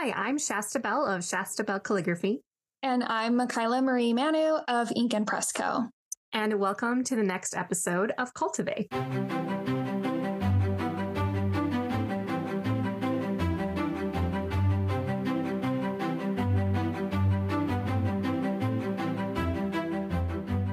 Hi, I'm Shasta Bell of Shasta Bell Calligraphy. And I'm Michaela Marie Manu of Ink and Press Co. And welcome to the next episode of Cultivate.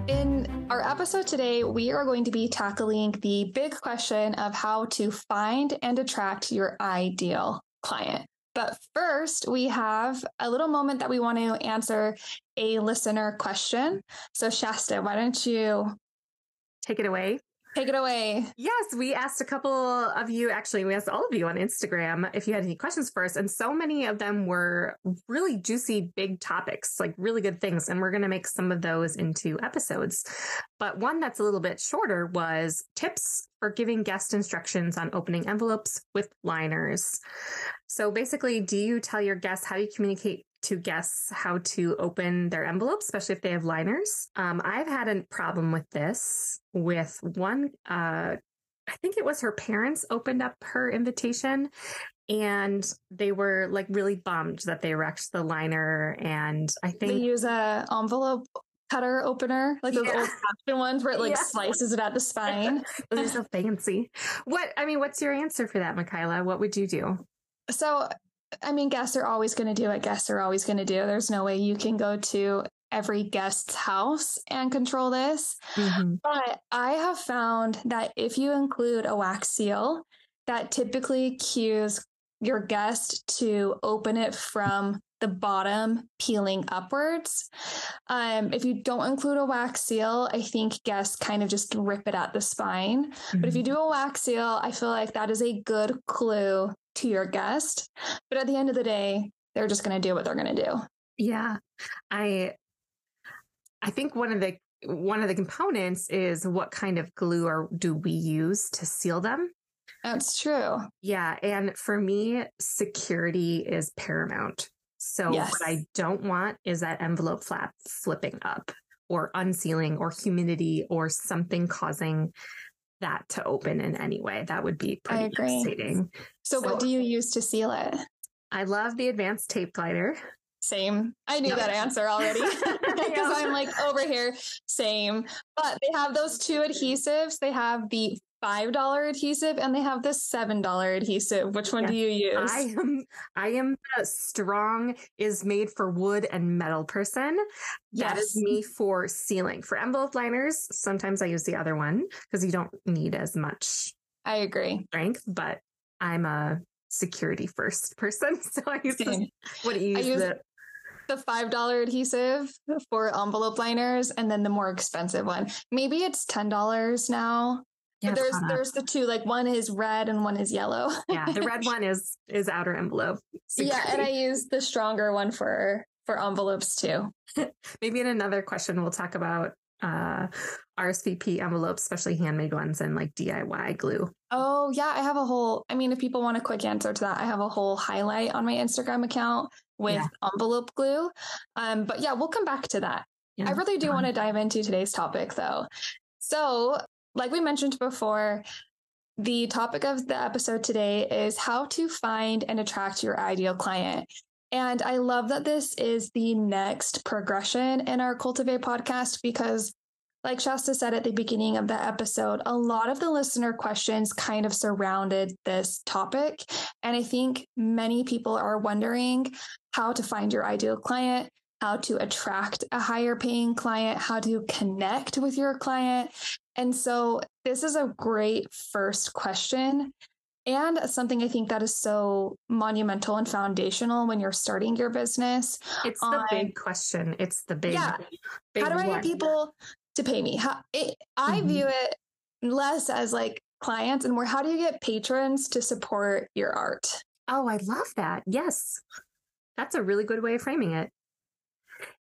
In our episode today, we are going to be tackling the big question of how to find and attract your ideal client. But first, we have a little moment that we want to answer a listener question. So, Shasta, why don't you take it away? Take it away. Yes, we asked a couple of you, actually, we asked all of you on Instagram if you had any questions for us. And so many of them were really juicy, big topics, like really good things. And we're going to make some of those into episodes. But one that's a little bit shorter was tips for giving guest instructions on opening envelopes with liners. So basically, do you tell your guests how you communicate to guests how to open their envelopes, especially if they have liners. Um, I've had a problem with this with one. Uh, I think it was her parents opened up her invitation and they were like really bummed that they wrecked the liner. And I think they use a envelope cutter opener, like those yeah. old fashioned ones where it like yeah. slices it at the spine. those are so fancy. What I mean, what's your answer for that, Michaela? What would you do? So I mean, guests are always going to do what guests are always going to do. There's no way you can go to every guest's house and control this. Mm-hmm. But I have found that if you include a wax seal, that typically cues your guest to open it from the bottom peeling upwards. Um, if you don't include a wax seal, I think guests kind of just rip it at the spine. Mm-hmm. But if you mm-hmm. do a wax seal, I feel like that is a good clue to your guest. But at the end of the day, they're just going to do what they're going to do. Yeah. I I think one of the one of the components is what kind of glue or do we use to seal them? That's true. Yeah, and for me security is paramount. So yes. what I don't want is that envelope flap flipping up or unsealing or humidity or something causing that to open in any way. That would be pretty exciting. So, so, what do you use to seal it? I love the advanced tape glider. Same. I knew that answer already because I'm like over here. Same. But they have those two adhesives. They have the $5 adhesive and they have the $7 adhesive. Which one yes. do you use? I am I am the strong is made for wood and metal person. Yes. That is me for sealing. For envelope liners, sometimes I use the other one because you don't need as much I agree. strength, but I'm a security first person. So I use the, what do you use? use the, the five dollar adhesive for envelope liners and then the more expensive one. Maybe it's ten dollars now. Yeah, there's there's the two like one is red and one is yellow. yeah, the red one is is outer envelope. Security. Yeah, and I use the stronger one for for envelopes too. Maybe in another question we'll talk about uh RSVP envelopes, especially handmade ones and like DIY glue. Oh, yeah, I have a whole I mean if people want a quick answer to that, I have a whole highlight on my Instagram account with yeah. envelope glue. Um but yeah, we'll come back to that. Yeah, I really do want to dive into today's topic though. So, like we mentioned before, the topic of the episode today is how to find and attract your ideal client. And I love that this is the next progression in our Cultivate podcast because, like Shasta said at the beginning of the episode, a lot of the listener questions kind of surrounded this topic. And I think many people are wondering how to find your ideal client, how to attract a higher paying client, how to connect with your client. And so this is a great first question and something I think that is so monumental and foundational when you're starting your business. It's the um, big question. It's the big, yeah. Big how do I get people to pay me? How, it, I mm-hmm. view it less as like clients and more how do you get patrons to support your art? Oh, I love that. Yes. That's a really good way of framing it.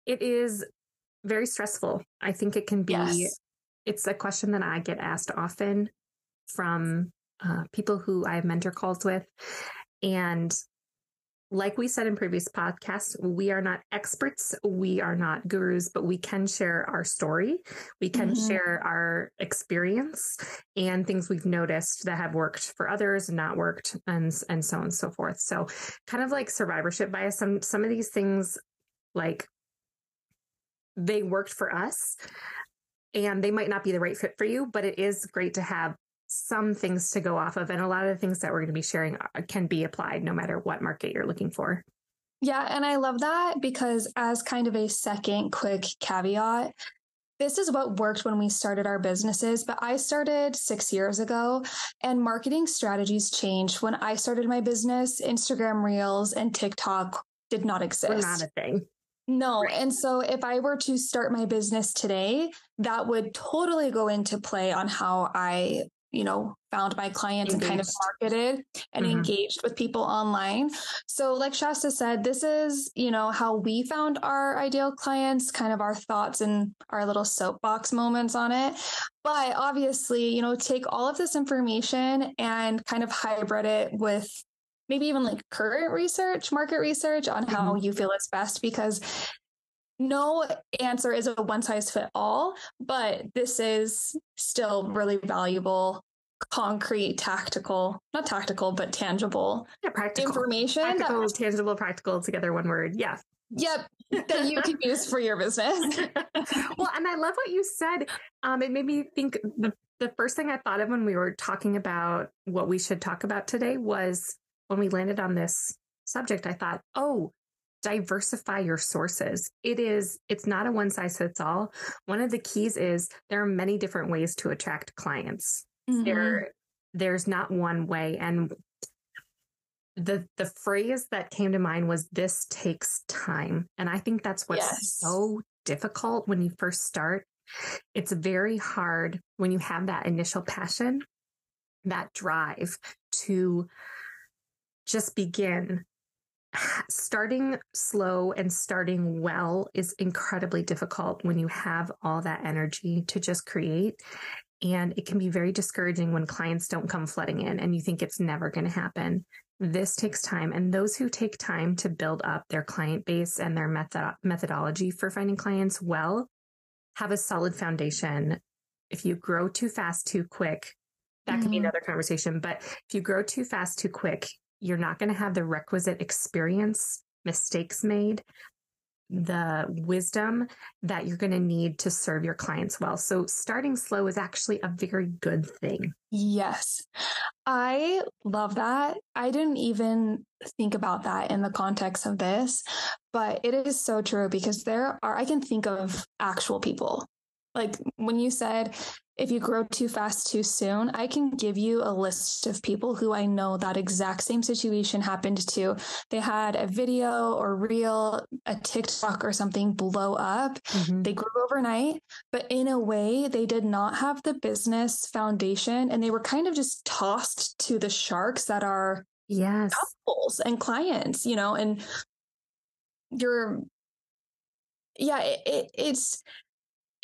It is very stressful. I think it can be, yes. it's a question that I get asked often from uh, people who I have mentor calls with. And like we said in previous podcasts, we are not experts, we are not gurus, but we can share our story. We can mm-hmm. share our experience and things we've noticed that have worked for others and not worked and and so on and so forth. So kind of like survivorship bias, some some of these things like they worked for us and they might not be the right fit for you, but it is great to have some things to go off of. And a lot of the things that we're going to be sharing uh, can be applied no matter what market you're looking for. Yeah. And I love that because, as kind of a second quick caveat, this is what worked when we started our businesses, but I started six years ago and marketing strategies changed. When I started my business, Instagram Reels and TikTok did not exist. Not a thing. No. Right. And so if I were to start my business today, that would totally go into play on how I you know, found my clients engaged. and kind of marketed and mm-hmm. engaged with people online. So, like Shasta said, this is, you know, how we found our ideal clients, kind of our thoughts and our little soapbox moments on it. But obviously, you know, take all of this information and kind of hybrid it with maybe even like current research, market research on how mm-hmm. you feel is best because no answer is a one size fit all, but this is still really valuable, concrete, tactical, not tactical, but tangible yeah, practical. information. Practical, that, tangible, practical together, one word. Yeah. Yep. that you can use for your business. well, and I love what you said. Um, it made me think the, the first thing I thought of when we were talking about what we should talk about today was when we landed on this subject, I thought, oh, diversify your sources. It is, it's not a one size fits all. One of the keys is there are many different ways to attract clients. Mm-hmm. There, there's not one way. And the the phrase that came to mind was this takes time. And I think that's what's yes. so difficult when you first start. It's very hard when you have that initial passion, that drive to just begin starting slow and starting well is incredibly difficult when you have all that energy to just create. And it can be very discouraging when clients don't come flooding in and you think it's never going to happen. This takes time. And those who take time to build up their client base and their method- methodology for finding clients well have a solid foundation. If you grow too fast, too quick, that mm-hmm. could be another conversation. But if you grow too fast, too quick, you're not going to have the requisite experience, mistakes made, the wisdom that you're going to need to serve your clients well. So, starting slow is actually a very good thing. Yes. I love that. I didn't even think about that in the context of this, but it is so true because there are, I can think of actual people. Like when you said if you grow too fast too soon, I can give you a list of people who I know that exact same situation happened to. They had a video or reel, a TikTok or something blow up. Mm-hmm. They grew overnight, but in a way, they did not have the business foundation and they were kind of just tossed to the sharks that are yes couples and clients, you know, and you're yeah, it, it, it's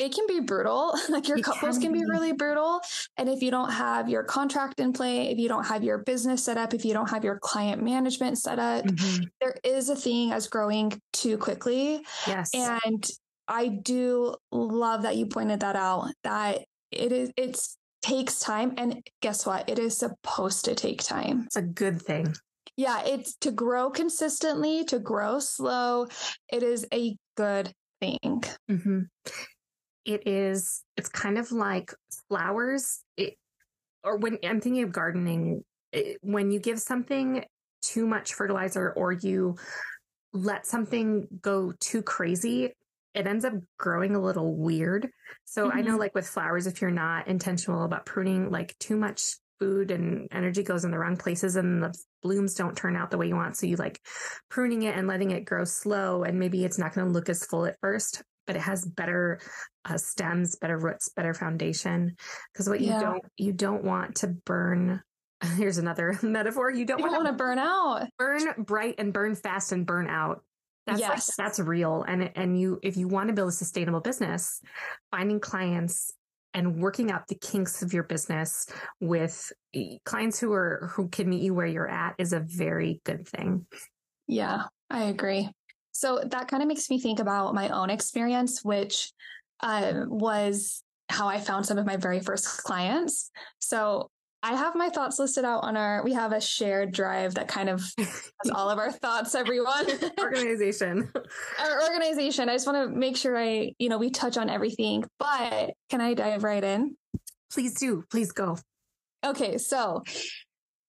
it can be brutal. like your it couples can, can be really brutal. And if you don't have your contract in play, if you don't have your business set up, if you don't have your client management set up, mm-hmm. there is a thing as growing too quickly. Yes. And I do love that you pointed that out that it is it's takes time and guess what? It is supposed to take time. It's a good thing. Yeah, it's to grow consistently, to grow slow. It is a good thing. Mm-hmm it is it's kind of like flowers it, or when i'm thinking of gardening it, when you give something too much fertilizer or you let something go too crazy it ends up growing a little weird so mm-hmm. i know mm-hmm. like with flowers if you're not intentional about pruning like too much food and energy goes in the wrong places and the blooms don't turn out the way you want so you like pruning it and letting it grow slow and maybe it's not going to look as full at first but it has better uh, stems, better roots, better foundation. Because what yeah. you don't you don't want to burn. Here's another metaphor. You don't, want to burn out. Burn bright and burn fast and burn out. That's yes. Like, that's real. And and you if you want to build a sustainable business, finding clients and working out the kinks of your business with clients who are who can meet you where you're at is a very good thing. Yeah, I agree. So that kind of makes me think about my own experience, which uh, was how I found some of my very first clients. So I have my thoughts listed out on our, we have a shared drive that kind of has all of our thoughts, everyone. organization. our organization. I just want to make sure I, you know, we touch on everything, but can I dive right in? Please do. Please go. Okay. So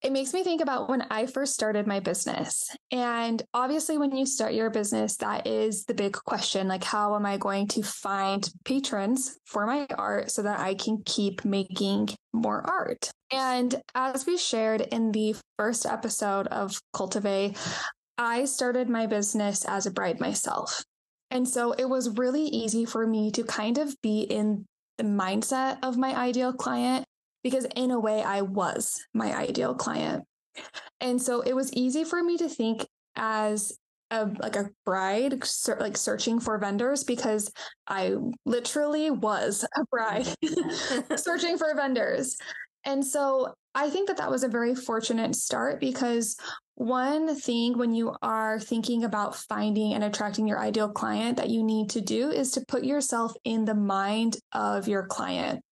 it makes me think about when I first started my business. And obviously, when you start your business, that is the big question like, how am I going to find patrons for my art so that I can keep making more art? And as we shared in the first episode of Cultivate, I started my business as a bride myself. And so it was really easy for me to kind of be in the mindset of my ideal client because in a way I was my ideal client. And so it was easy for me to think as a, like a bride ser- like searching for vendors because I literally was a bride mm-hmm. searching for vendors. And so I think that that was a very fortunate start because one thing when you are thinking about finding and attracting your ideal client that you need to do is to put yourself in the mind of your client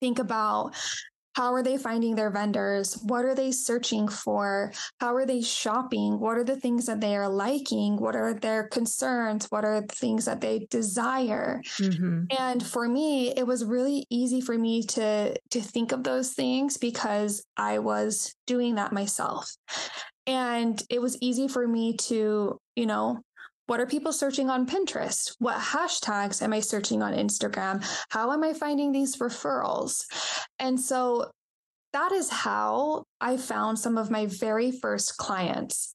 think about how are they finding their vendors? What are they searching for? How are they shopping? What are the things that they are liking? What are their concerns? What are the things that they desire? Mm-hmm. And for me, it was really easy for me to to think of those things because I was doing that myself. And it was easy for me to, you know, what are people searching on Pinterest? What hashtags am I searching on Instagram? How am I finding these referrals? And so that is how I found some of my very first clients.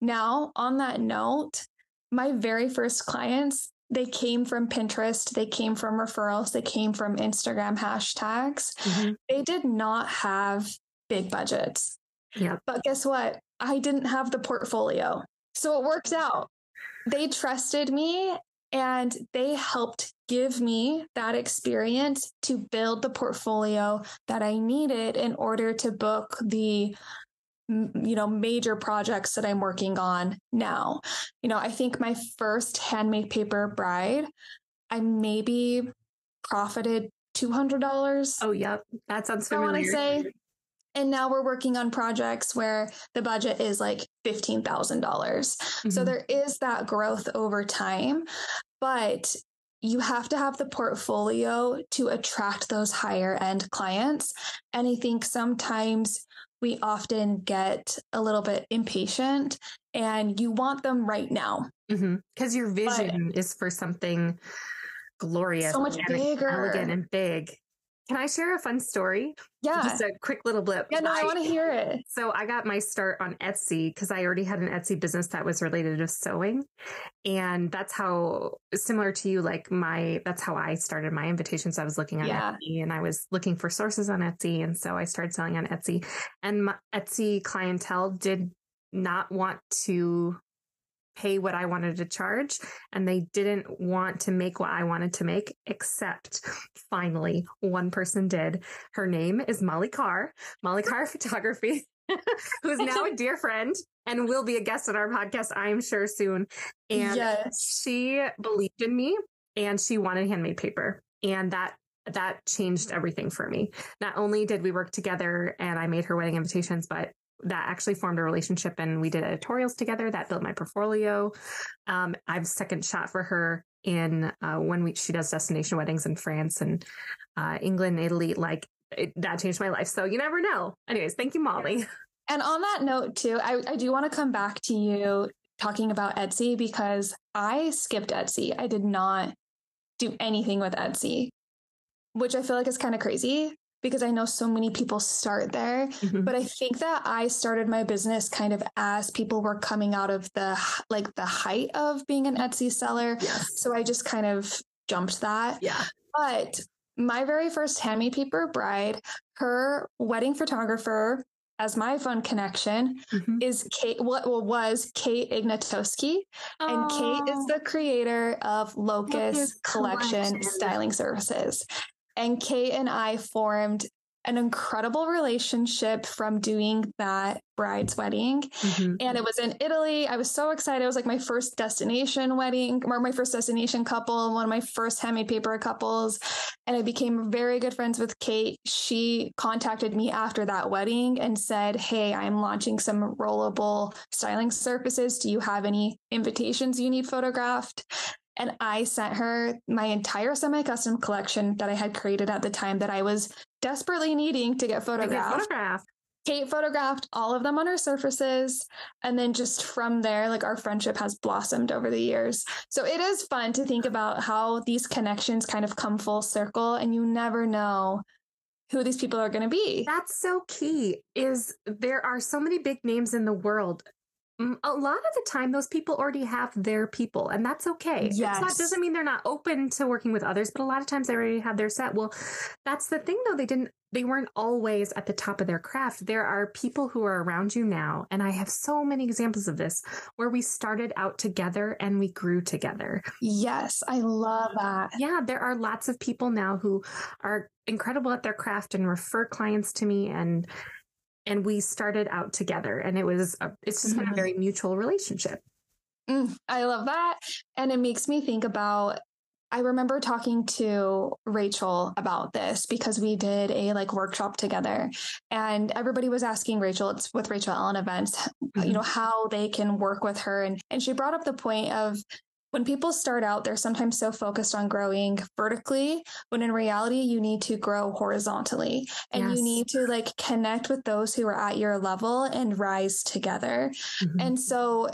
Now, on that note, my very first clients, they came from Pinterest, they came from referrals, they came from Instagram hashtags. Mm-hmm. They did not have big budgets. Yeah. But guess what? I didn't have the portfolio. So it worked out they trusted me and they helped give me that experience to build the portfolio that I needed in order to book the you know major projects that I'm working on now. You know, I think my first handmade paper bride I maybe profited $200. Oh, yep. That sounds familiar. I want to say and now we're working on projects where the budget is like $15,000. mm hmm So there is that growth over time, but you have to have the portfolio to attract those higher end clients. And I think sometimes we often get a little bit impatient and you want them right now. Because mm-hmm. your vision but is for something glorious, so much bigger, elegant, and big. Can I share a fun story? Yeah. Just a quick little blip. Yeah, no, I, I want to hear it. So I got my start on Etsy because I already had an Etsy business that was related to sewing. And that's how similar to you, like my that's how I started my invitations. I was looking on yeah. Etsy and I was looking for sources on Etsy. And so I started selling on Etsy. And my Etsy clientele did not want to pay what I wanted to charge and they didn't want to make what I wanted to make, except finally one person did. Her name is Molly Carr, Molly Carr Photography, who's now a dear friend and will be a guest on our podcast, I'm sure soon. And yes. she believed in me and she wanted handmade paper. And that that changed everything for me. Not only did we work together and I made her wedding invitations, but that actually formed a relationship and we did editorials together that built my portfolio. Um, I've second shot for her in uh, when we she does destination weddings in France and uh, England, Italy. Like it, that changed my life. So you never know. Anyways, thank you, Molly. And on that note, too, I, I do want to come back to you talking about Etsy because I skipped Etsy. I did not do anything with Etsy, which I feel like is kind of crazy because I know so many people start there. Mm-hmm. But I think that I started my business kind of as people were coming out of the like the height of being an Etsy seller. Yes. So I just kind of jumped that. Yeah. But my very first handmade paper bride, her wedding photographer as my phone connection mm-hmm. is Kate what well, was Kate Ignatowski. And Kate is the creator of Locust, Locust Collection, Collection Styling Services. And Kate and I formed an incredible relationship from doing that bride's wedding. Mm-hmm. And it was in Italy. I was so excited. It was like my first destination wedding or my first destination couple, one of my first handmade paper couples. And I became very good friends with Kate. She contacted me after that wedding and said, Hey, I'm launching some rollable styling surfaces. Do you have any invitations you need photographed? And I sent her my entire semi custom collection that I had created at the time that I was desperately needing to get photographed. photographed. Kate photographed all of them on her surfaces. And then just from there, like our friendship has blossomed over the years. So it is fun to think about how these connections kind of come full circle and you never know who these people are going to be. That's so key is there are so many big names in the world Mm, a lot of the time those people already have their people and that's okay. Yes. that doesn't mean they're not open to working with others but a lot of times they already have their set. Well that's the thing though they didn't they weren't always at the top of their craft. There are people who are around you now and i have so many examples of this where we started out together and we grew together. Yes i love that. Yeah there are lots of people now who are incredible at their craft and refer clients to me and and we started out together and it was a, it's just been a mm-hmm. very mutual relationship mm, i love that and it makes me think about I remember talking to Rachel about this because we did a like workshop together and everybody was asking Rachel, it's with Rachel Ellen events, mm-hmm. you know, how they can work with her. And, and she brought up the point of when people start out, they're sometimes so focused on growing vertically, when in reality, you need to grow horizontally and yes. you need to like connect with those who are at your level and rise together. Mm-hmm. And so,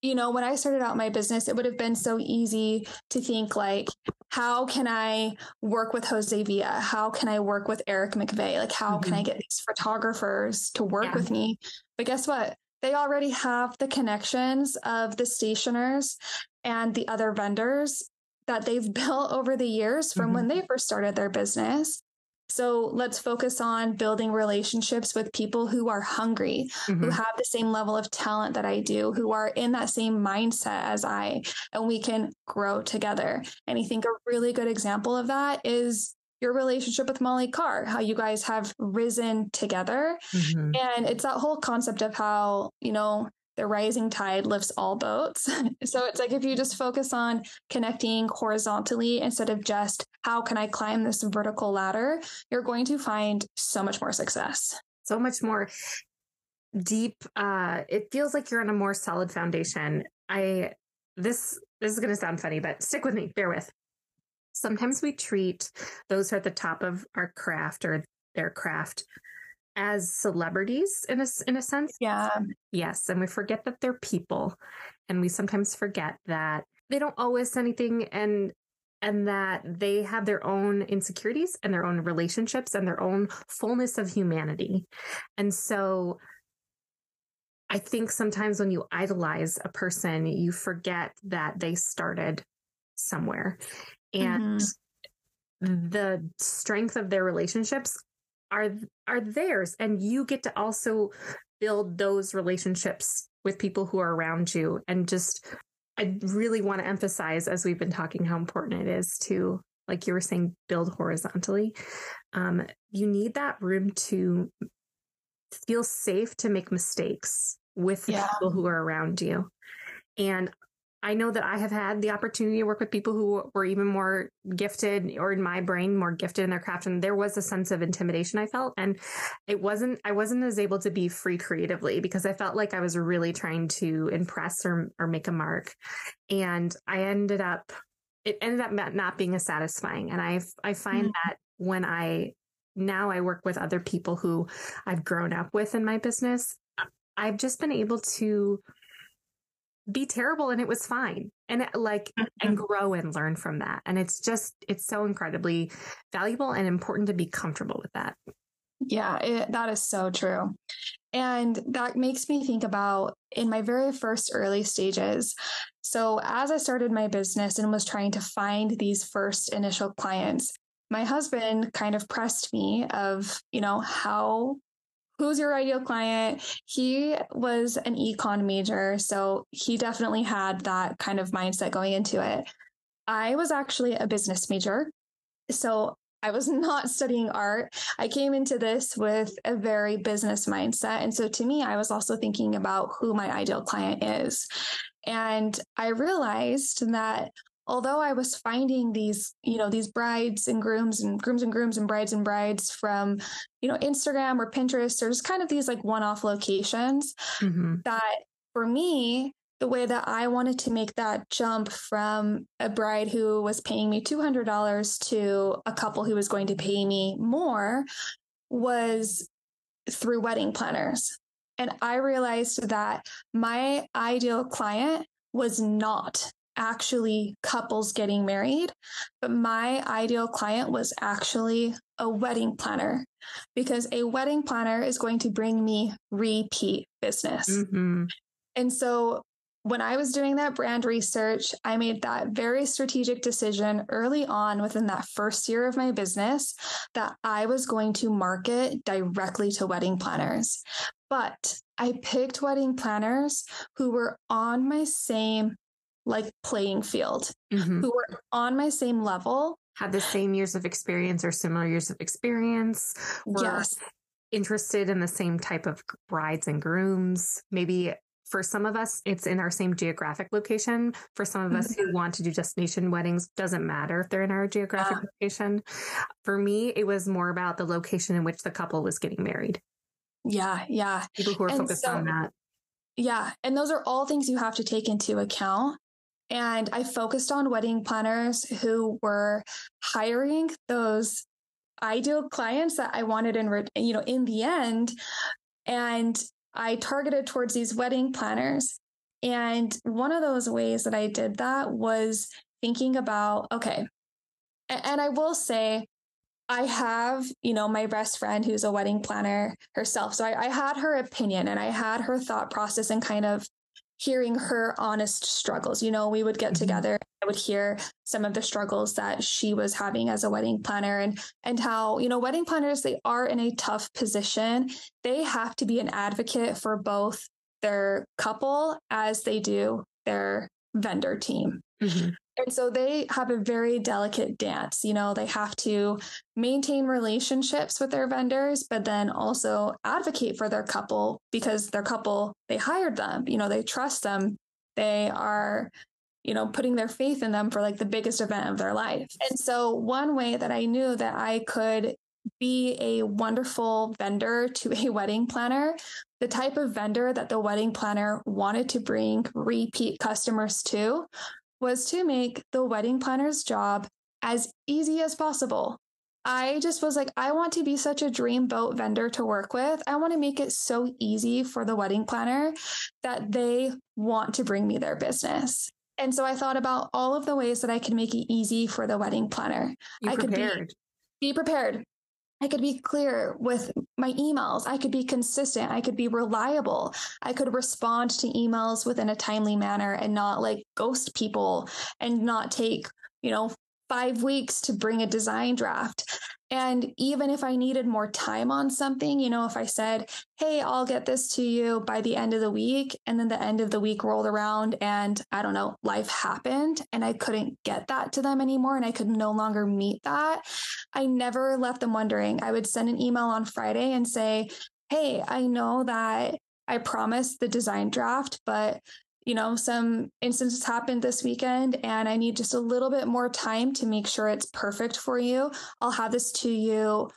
you know, when I started out my business, it would have been so easy to think like, how can I work with Jose Villa? How can I work with Erich McVey? Like, how mm-hmm. can I mm-hmm. get these photographers to work yeah. with me? But guess what? They already have the connections of the stationers and the other vendors that they've built over the years from mm-hmm. when they first started their business. So let's focus on building relationships with people who are hungry, mm-hmm. who have the same level of talent that I do, who are in that same mindset as I, and we can grow together. And I think a really good example of that is your relationship with Molly Carr, how you guys have risen together. Mm-hmm. And it's that whole concept of how, you know, the rising tide lifts all boats. so it's like if you just focus on connecting horizontally instead of just how can I climb this vertical ladder, you're going to find so much more success. So much more deep. Uh, it feels like you're on a more solid foundation. I this this is going to sound funny, but stick with me. Bear with. Sometimes we treat those who are at the top of our craft or their craft as celebrities in a in a sense. Yeah. Yes, and we forget that they're people, and we sometimes forget that they don't owe us anything, and and that they have their own insecurities and their own relationships and their own fullness of humanity, and so. I think sometimes when you idolize a person, you forget that they started somewhere. And mm-hmm. the strength of their relationships are are theirs and you get to also build those relationships with people who are around you and just I really want to emphasize as we've been talking how important it is to like you were saying build horizontally um, you need that room to feel safe to make mistakes with the yeah. people who are around you and I know that I have had the opportunity to work with people who were even more gifted or in my brain more gifted in their craft and there was a sense of intimidation I felt and it wasn't I wasn't as able to be free creatively because I felt like I was really trying to impress or or make a mark and I ended up it ended up not being as satisfying and I I find mm-hmm. that when I now I work with other people who I've grown up with in my business I've just been able to be terrible and it was fine. And like mm-hmm. and grow and learn from that. And it's just it's so incredibly valuable and important to be comfortable with that. Yeah it, that is so true. And that makes me think about in my very first early stages. So as i started my business and was trying to find these first initial clients my husband kind of pressed me of you know how who's your ideal client? He was an econ major, so he definitely had that kind of mindset going into it. I was actually a business major. So I was not studying art. I came into this with a very business mindset. And so to me, I was also thinking about who my ideal client is. And I realized that although I was finding these, you know, these brides and grooms and grooms and grooms and brides and brides from, you know, Instagram or Pinterest or just kind of these like one off locations, mm-hmm. that for me, the way that I wanted to make that jump from a bride who was paying me $200 to a couple who was going to pay me more was through wedding planners. And I realized that my ideal client was not actually couples getting married, but my ideal client was actually a wedding planner because a wedding planner is going to bring me repeat business. Mm-hmm. And so when I was doing that brand research, I made that very strategic decision early on within that first year of my business that I was going to market directly to wedding planners. But I picked wedding planners who were on my same like playing field, mm-hmm. who were on my same level, had the same years of experience or similar years of experience, were yes. interested in the same type of brides and grooms, maybe for some of us, it's in our same geographic location. For some of us who mm-hmm. want to do destination weddings, doesn't matter if they're in our geographic yeah. location. For me, it was more about the location in which the couple was getting married. Yeah, yeah. People who are and focused so, on that. Yeah. And those are all things you have to take into account. And I focused on wedding planners who were hiring those ideal clients that I wanted in, you know, in the end. And I targeted towards these wedding planners. And one of those ways that I did that was thinking about, okay, and I will say, I have, you know, my best friend who's a wedding planner herself. So I, I, had her opinion and I had her thought process and kind of hearing her honest struggles. You know, we would get mm-hmm. together, I would hear some of the struggles that she was having as a wedding planner and and how, you know, wedding planners they are in a tough position. They have to be an advocate for both their couple as they do their vendor team. Mm-hmm. And so they have a very delicate dance. You know, they have to maintain relationships with their vendors, but then also advocate for their couple because their couple, they hired them, you know, they trust them. They are, you know, putting their faith in them for like the biggest event of their life. And so one way that I knew that I could be a wonderful vendor to a wedding planner, the type of vendor that the wedding planner wanted to bring repeat customers to was to make the wedding planner's job as easy as possible. I just was like, I want to be such a dreamboat vendor to work with. I want to make it so easy for the wedding planner that they want to bring me their business. And so I thought about all of the ways that I could make it easy for the wedding planner. Be I prepared. could be, be prepared. I could be clear with my emails. I could be consistent. I could be reliable. I could respond to emails within a timely manner and not like ghost people and not take, you know, five weeks to bring a design draft. And even if I needed more time on something, you know, if I said, Hey, I'll get this to you by the end of the week, and then the end of the week rolled around and I don't know, life happened and I couldn't get that to them anymore and I could no longer meet that, I never left them wondering. I would send an email on Friday and say, Hey, I know that I promised the design draft, but you know, some instances happened this weekend and I need just a little bit more time to make sure it's perfect for you. I'll have this to you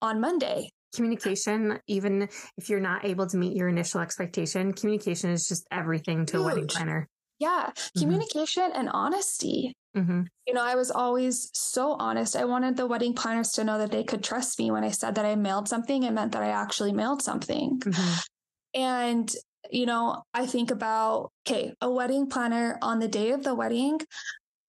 on Monday. Communication, even if you're not able to meet your initial expectation, communication is just everything to Huge. a wedding planner. Yeah, mm-hmm. communication and honesty. Mm-hmm. You know, I was always so honest. I wanted the wedding planners to know that they could trust me when I said that I mailed something. It meant that I actually mailed something. Mm-hmm. And you know, I think about, okay, a wedding planner on the day of the wedding.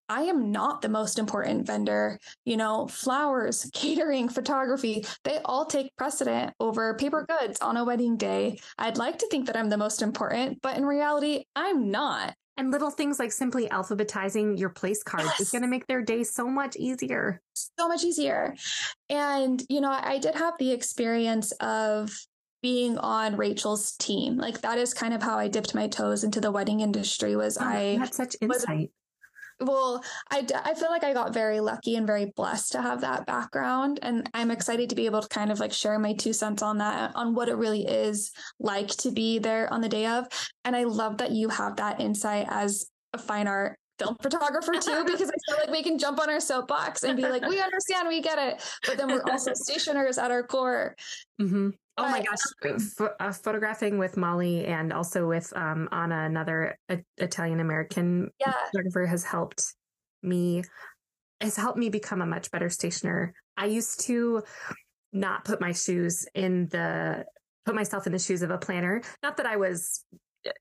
I am not the most important vendor. You know, flowers, catering, photography, they all take precedent over paper mm-hmm. goods on a wedding day. I'd like to think that I'm the most important, but in reality, I'm not. And little things like simply alphabetizing your place cards yes. is going to make their day so much easier. So much easier. And, you know, I did have the experience of being on Rachel's team. Like that is kind of how I dipped my toes into the wedding industry was oh, I had such insight. Well, I, I feel like I got very lucky and very blessed to have that background. And I'm excited to be able to kind of like share my two cents on that, on what it really is like to be there on the day of. And I love that you have that insight as a fine art film photographer too, because I feel like we can jump on our soapbox and be like, we understand, we get it. But then we're also stationers at our core. Mm-hmm. Oh my gosh, uh, photographing with Molly and also with um, Anna, another Italian American yeah. photographer, has helped me. Has helped me become a much better stationer. I used to not put my shoes in the put myself in the shoes of a planner. Not that I was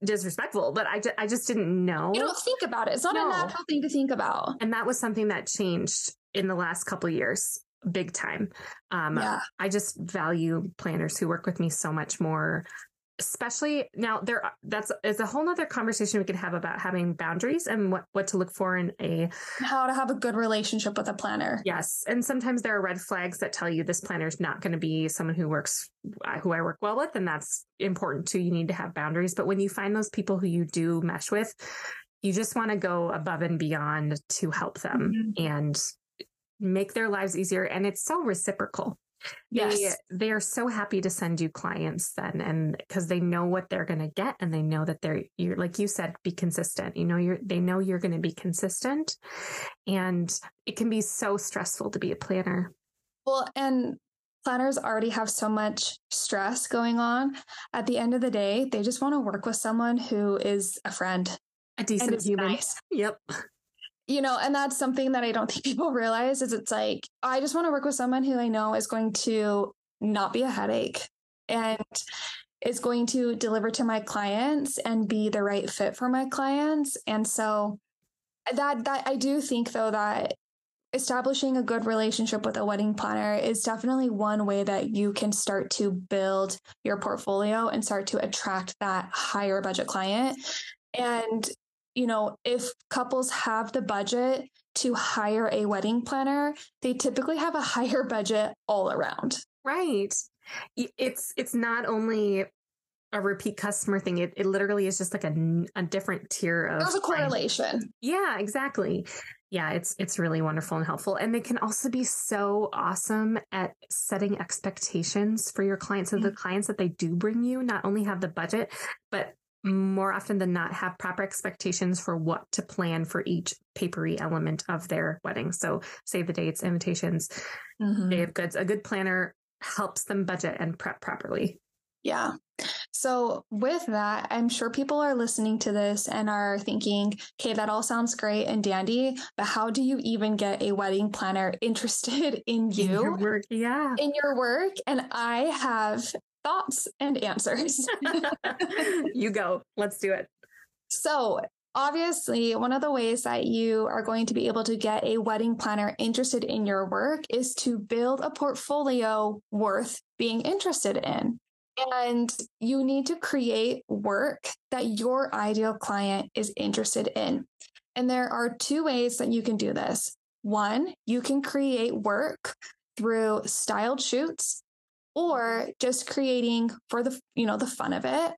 disrespectful, but I, ju- I just didn't know. You don't think about it. It's not no. a natural thing to think about. And that was something that changed in the last couple years, big time. Um, yeah. I just value planners who work with me so much more especially now there that's is a whole nother conversation we could have about having boundaries and what what to look for in a how to have a good relationship with a planner yes and sometimes there are red flags that tell you this planner is not going to be someone who works uh, who i work well with and that's important too you need to have boundaries but when you find those people who you do mesh with you just want to go above and beyond to help them mm-hmm. and make their lives easier and it's so reciprocal. Yes. They, they are so happy to send you clients then and because they know what they're going to get and they know that they're you're like you said be consistent. You know you're they know you're going to be consistent and it can be so stressful to be a planner. Well and planners already have so much stress going on. At the end of the day they just want to work with someone who is a friend a decent human. nice. yep you know and that's something that i don't think people realize is it's like i just want to work with someone who i know is going to not be a headache and is going to deliver to my clients and be the right fit for my clients. And so that that i do think though that establishing a good relationship with a wedding planner is definitely one way that you can start to build your portfolio and start to attract that higher budget client. And you know, if couples have the budget to hire a wedding planner, they typically have a higher budget all around. Right. It's it's not only a repeat customer thing. It, it literally is just like a, a different tier of There's a correlation. Yeah, exactly. Yeah, it's it's really wonderful and helpful. And they can also be so awesome at setting expectations for your clients. So mm-hmm. the clients that they do bring you not only have the budget, but more often than not have proper expectations for what to plan for each papery element of their wedding. So save the dates, invitations, mm-hmm. day of goods. A good planner helps them budget and prep properly. Yeah. So, with that, I'm sure people are listening to this and are thinking, okay, that all sounds great and dandy, but how do you even get a wedding planner interested in you? In your work, yeah. In your work. And I have thoughts and answers. you go. Let's do it. So, obviously, one of the ways that you are going to be able to get a wedding planner interested in your work is to build a portfolio worth being interested in. And you need to create work that your ideal client is interested in. And there are two ways that you can do this. One, you can create work through styled shoots or just creating for the you know the fun of it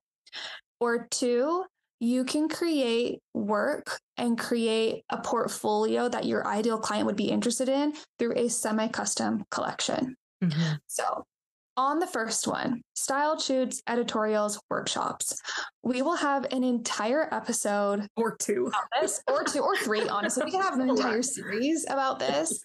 or two you can create work and create a portfolio that your ideal client would be interested in through a semi-custom collection mm-hmm. so on the first one, style shoots, editorials, workshops. We will have an entire episode or two, this, or two, or three. Honestly, we can have an entire series about this.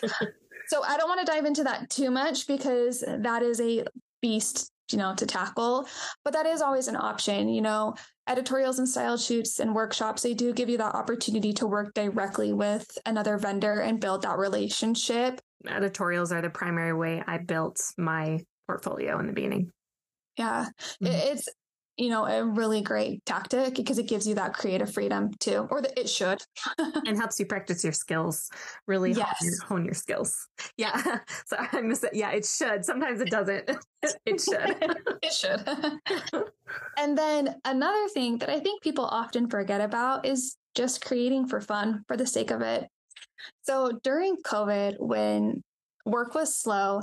So I don't want to dive into that too much because that is a beast, you know, to tackle. But that is always an option, you know. Editorials and style shoots and workshops, they do give you that opportunity to work directly with another vendor and build that relationship. Editorials are the primary way I built my portfolio in the beginning. Yeah. Mm-hmm. It's you know, a really great tactic because it gives you that creative freedom too, or the, it should. and helps you practice your skills, really yes. hone, your, hone your skills. Yeah. So I miss it. Yeah, it should. Sometimes it doesn't. it should. it should. and then another thing that I think people often forget about is just creating for fun for the sake of it. So during COVID, when work was slow,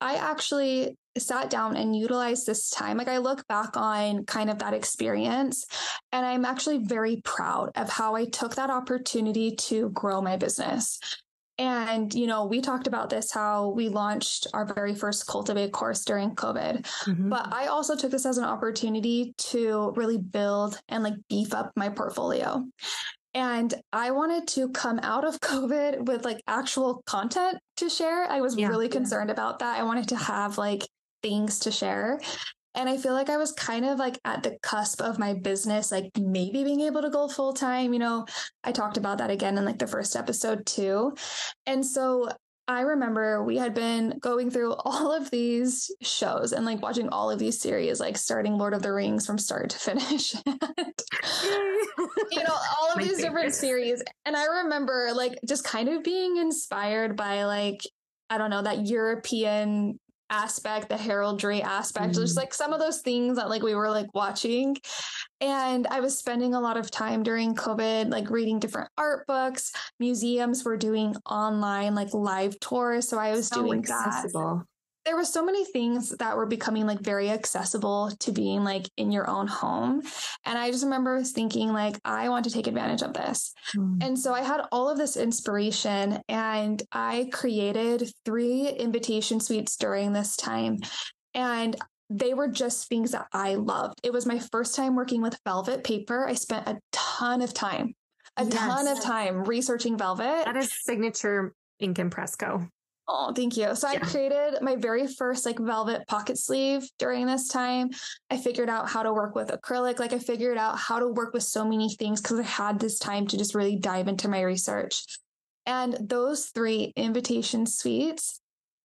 I actually sat down and utilized this time, like I look back on kind of that experience, and I'm actually very proud of how I took that opportunity to grow my business. And, you know, we talked about this how we launched our very first Cultivate course during COVID. Mm-hmm. But I also took this as an opportunity to really build and like beef up my portfolio. And I wanted to come out of COVID with like actual content to share. I was yeah, really concerned about that. I wanted to have like things to share. And I feel like I was kind of like at the cusp of my business, like maybe being able to go full time. You know, I talked about that again in like the first episode too. And so I remember we had been going through all of these shows and like watching all of these series, like starting Lord of the Rings from start to finish. you know, all of My these favorite. different series. And I remember like just kind of being inspired by like, I don't know, that European aspect, the heraldry aspect, mm. just like some of those things that like we were like watching. And I was spending a lot of time during COVID, like reading different art books. Museums were doing online like live tours. So I was so doing accessible. that there were so many things that were becoming like very accessible to being like in your own home. And i just remember thinking like i want to take advantage of this. Mm. and so i had all of this inspiration and i created three invitation suites during this time. And they were just things that i loved. It was my first time working with velvet paper. I spent a ton of time a yes. ton of time researching velvet. That is signature ink impresco Oh, thank you. So yeah. I created my very first like velvet pocket sleeve during this time. I figured out how to work with acrylic. Like I figured out how to work with so many things because I had this time to just really dive into my research. And those three invitation suites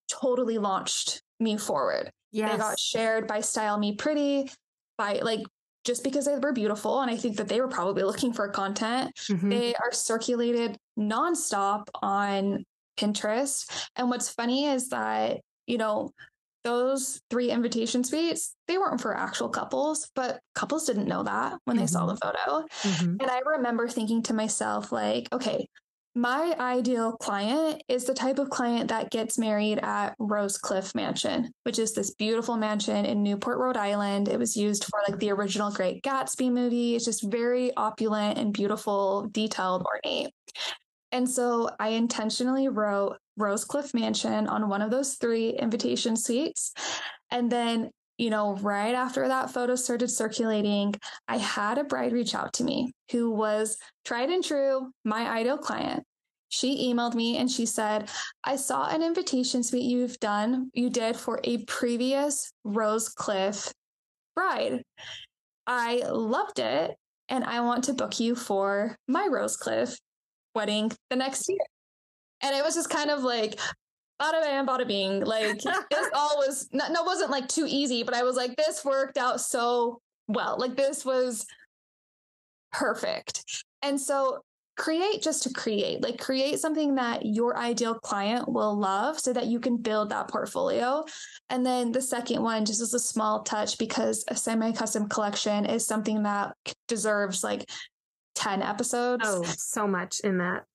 totally launched me forward. Yes. They got shared by Style Me Pretty, by like just because they were beautiful. And I think that they were probably looking for content. Mm-hmm. They are circulated nonstop on Pinterest. And what's funny is that, you know, those three invitation suites, they weren't for actual couples, but couples didn't know that when mm-hmm. they saw the mm-hmm. photo. Mm-hmm. And I remember thinking to myself, like, okay, my ideal client is the type of client that gets married at Rosecliff Mansion, which is this beautiful mansion in Newport, Rhode Island. It was used for like the original Great Gatsby movie. It's just very opulent and beautiful, detailed, ornate. And so I intentionally wrote Rosecliff Mansion on one of those three invitation suites. And then, you know, right after that photo started circulating, I had a bride reach out to me who was tried and true, my ideal client. She emailed me and she said, I saw an invitation suite you've done, you did for a previous Rosecliff bride. I loved it and I want to book you for my Rosecliff wedding the next year. And it was just kind of like, bada bam, bada bing. Like this all was, no, no, wasn't like too easy, but I was like, this worked out so well. Like this was perfect. And so create just to create, like create something that your ideal client will love so that you can build that portfolio. And then the second one, just as a small touch, because a semi custom collection is something that deserves like 10 episodes. Oh, so much in that.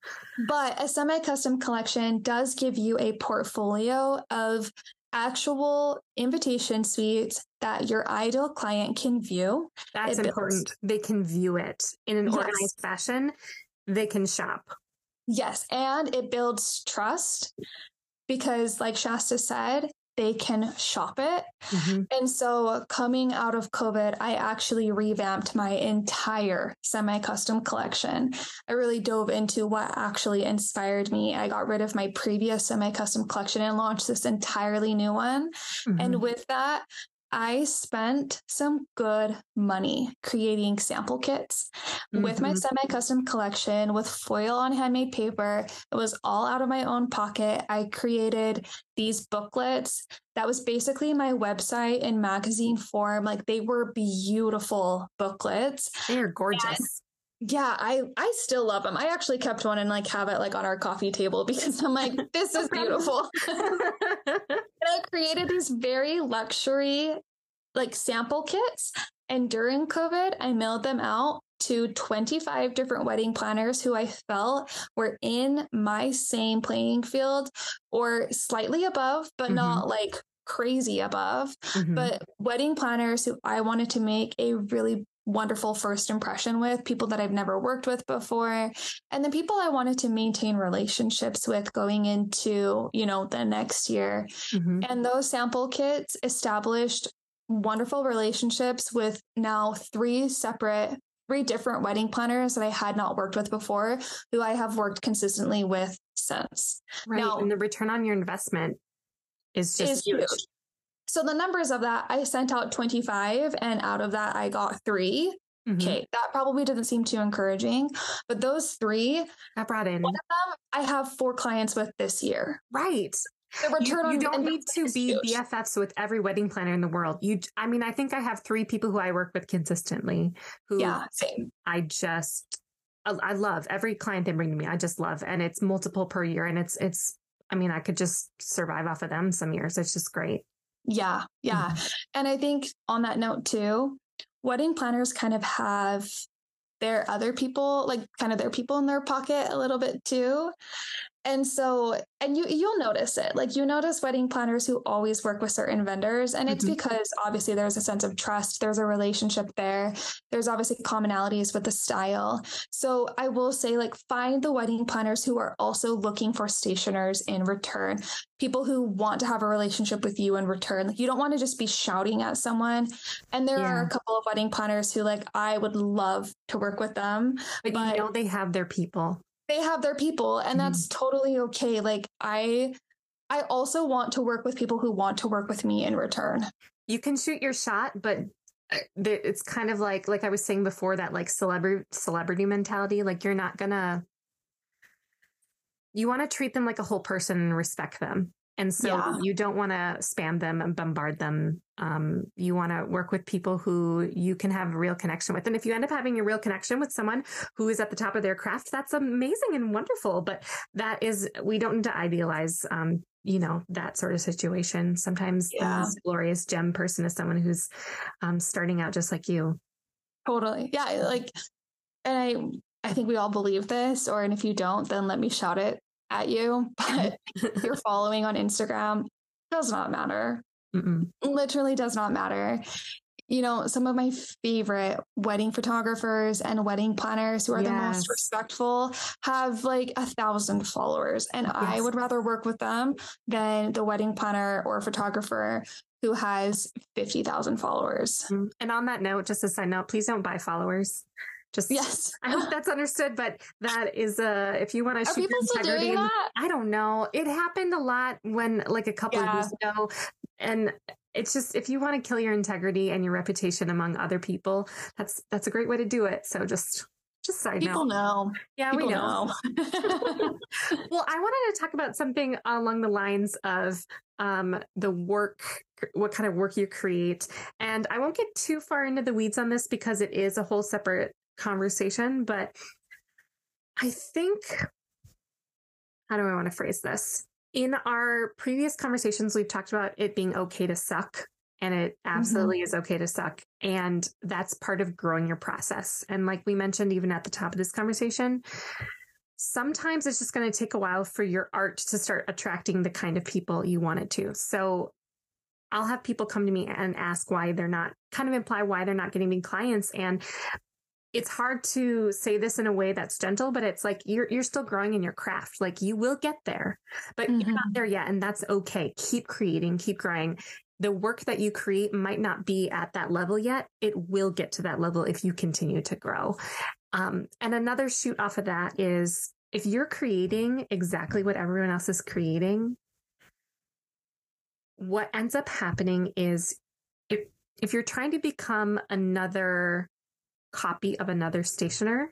But a semi custom collection does give you a portfolio of actual invitation suites that your ideal client can view. That's it important. Builds. They can view it in an yes. organized fashion, they can shop. Yes. And it builds trust because, like Shasta said, they can shop it. Mm-hmm. And so, coming out of COVID, I actually revamped my entire semi custom collection. I really dove into what actually inspired me. I got rid of my previous semi custom collection and launched this entirely new one. Mm-hmm. And with that, I spent some good money creating sample kits mm-hmm. with my mm-hmm. semi custom collection with foil on handmade paper. It was all out of my own pocket. I created these booklets that was basically my website in magazine form. Like they were beautiful booklets. They are gorgeous. Yeah, I I still love them. I actually kept one and like have it like on our coffee table because I'm like, this is beautiful. and I created these very luxury like sample kits. And during COVID, I mailed them out to 25 different wedding planners who I felt were in my same playing field or slightly above, but mm-hmm. not like crazy above, mm-hmm. but wedding planners who I wanted to make a really wonderful first impression with, people that I've never worked with before, and the people I wanted to maintain relationships with going into, you know, the next year. Mm-hmm. And those sample kits established wonderful relationships with now three separate three different wedding planners that I had not worked with before, who I have worked consistently with since. Right. Now, and the return on your investment is just is huge. huge. So the numbers of that, I sent out 25 and out of that I got 3. Mm-hmm. Okay, that probably doesn't seem too encouraging, but those three I brought in one of them I have four clients with this year. Right. The return you, you don't need to be huge. BFFs with every wedding planner in the world. You, I mean, I think I have three people who I work with consistently. Who yeah, same. I just, I love every client they bring to me. I just love, and it's multiple per year, and it's it's. I mean, I could just survive off of them some years. It's just great. Yeah, yeah, mm-hmm. and I think on that note too, wedding planners kind of have their other people, like kind of their people in their pocket a little bit too. And so, and you you'll notice it. Like you notice wedding planners who always work with certain vendors, and it's mm-hmm. because obviously there's a sense of trust. There's a relationship there. There's obviously commonalities with the style. So I will say, like, find the wedding planners who are also looking for stationers in return. People who want to have a relationship with you in return. Like you don't want to just be shouting at someone. And there yeah. are a couple of wedding planners who, like, I would love to work with them, but, but you know they have their people they have their people and that's mm-hmm. totally okay like i i also want to work with people who want to work with me in return you can shoot your shot but uh, it's kind of like like i was saying before that like celebrity celebrity mentality like you're not gonna you want to treat them like a whole person and respect them and so yeah. you don't want to spam them and bombard them. Um, you want to work with people who you can have a real connection with. And if you end up having a real connection with someone who is at the top of their craft, that's amazing and wonderful. But that is, we don't need to idealize, um, you know, that sort of situation. Sometimes yeah. the glorious gem person is someone who's um, starting out just like you. Totally. Yeah. Like, and I, I think we all believe this, or and if you don't, then let me shout it at you, but your following on Instagram does not matter. Mm-mm. Literally does not matter. You know, some of my favorite wedding photographers and wedding planners who are yes. the most respectful have like a thousand followers. And yes. I would rather work with them than the wedding planner or photographer who has 50,000 followers. Mm, and on that note, just a side note, please don't buy followers. Just yes, I hope that's understood. But that is uh if you want to shoot integrity, and, I don't know. It happened a lot when like a couple yeah. of years ago, and it's just if you want to kill your integrity and your reputation among other people, that's that's a great way to do it. So just just side People note. know. Yeah, People we know. know. well, I wanted to talk about something along the lines of um, the work, what kind of work you create. And I won't get too far into the weeds on this because it is a whole separate conversation, but I think, how do I want to phrase this? In our previous conversations, we've talked about it being okay to suck, and it mm-hmm. absolutely mm-hmm. is okay to suck. And that's part of growing your process. And like we mentioned, even at the top of this conversation, sometimes it's just going to take a while for your art to start attracting the kind of people you want it to. So I'll have people come to me and ask why they're not, kind of imply why they're not getting me clients. And it's hard to say this in a way that's gentle, but it's like you're you're still growing in your craft. Like you will get there, but mm-hmm. you're not mm-hmm. there yet, and that's okay. Keep creating, keep growing. The work that you create might not be at that level yet. It will get to that level if you continue to grow. Um, and another shoot off of that is if you're creating exactly what everyone else is creating, what ends up happening is if if you're trying to become another copy of another stationer,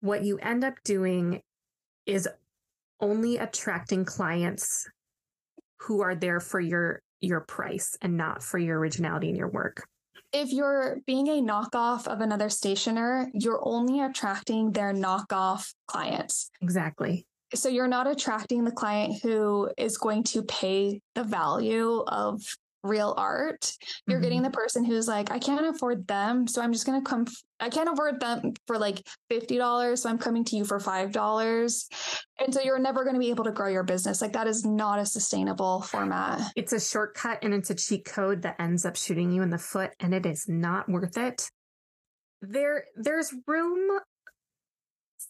what you end up doing is only attracting clients who are there for your your price and not for your originality in your work. If you're being a knockoff of another stationer, you're only attracting their knockoff clients. Exactly. So you're not attracting the client who is going to pay the value of real art. You're mm-hmm. getting the person who's like, I can't afford them. So I'm just going to come. F- I can't afford them for like $50. So I'm coming to you for $5. And so you're never going to be able to grow your business. Like that is not a sustainable format. It's a shortcut and it's a cheat code that ends up shooting you in the foot and it is not worth it. There, there's room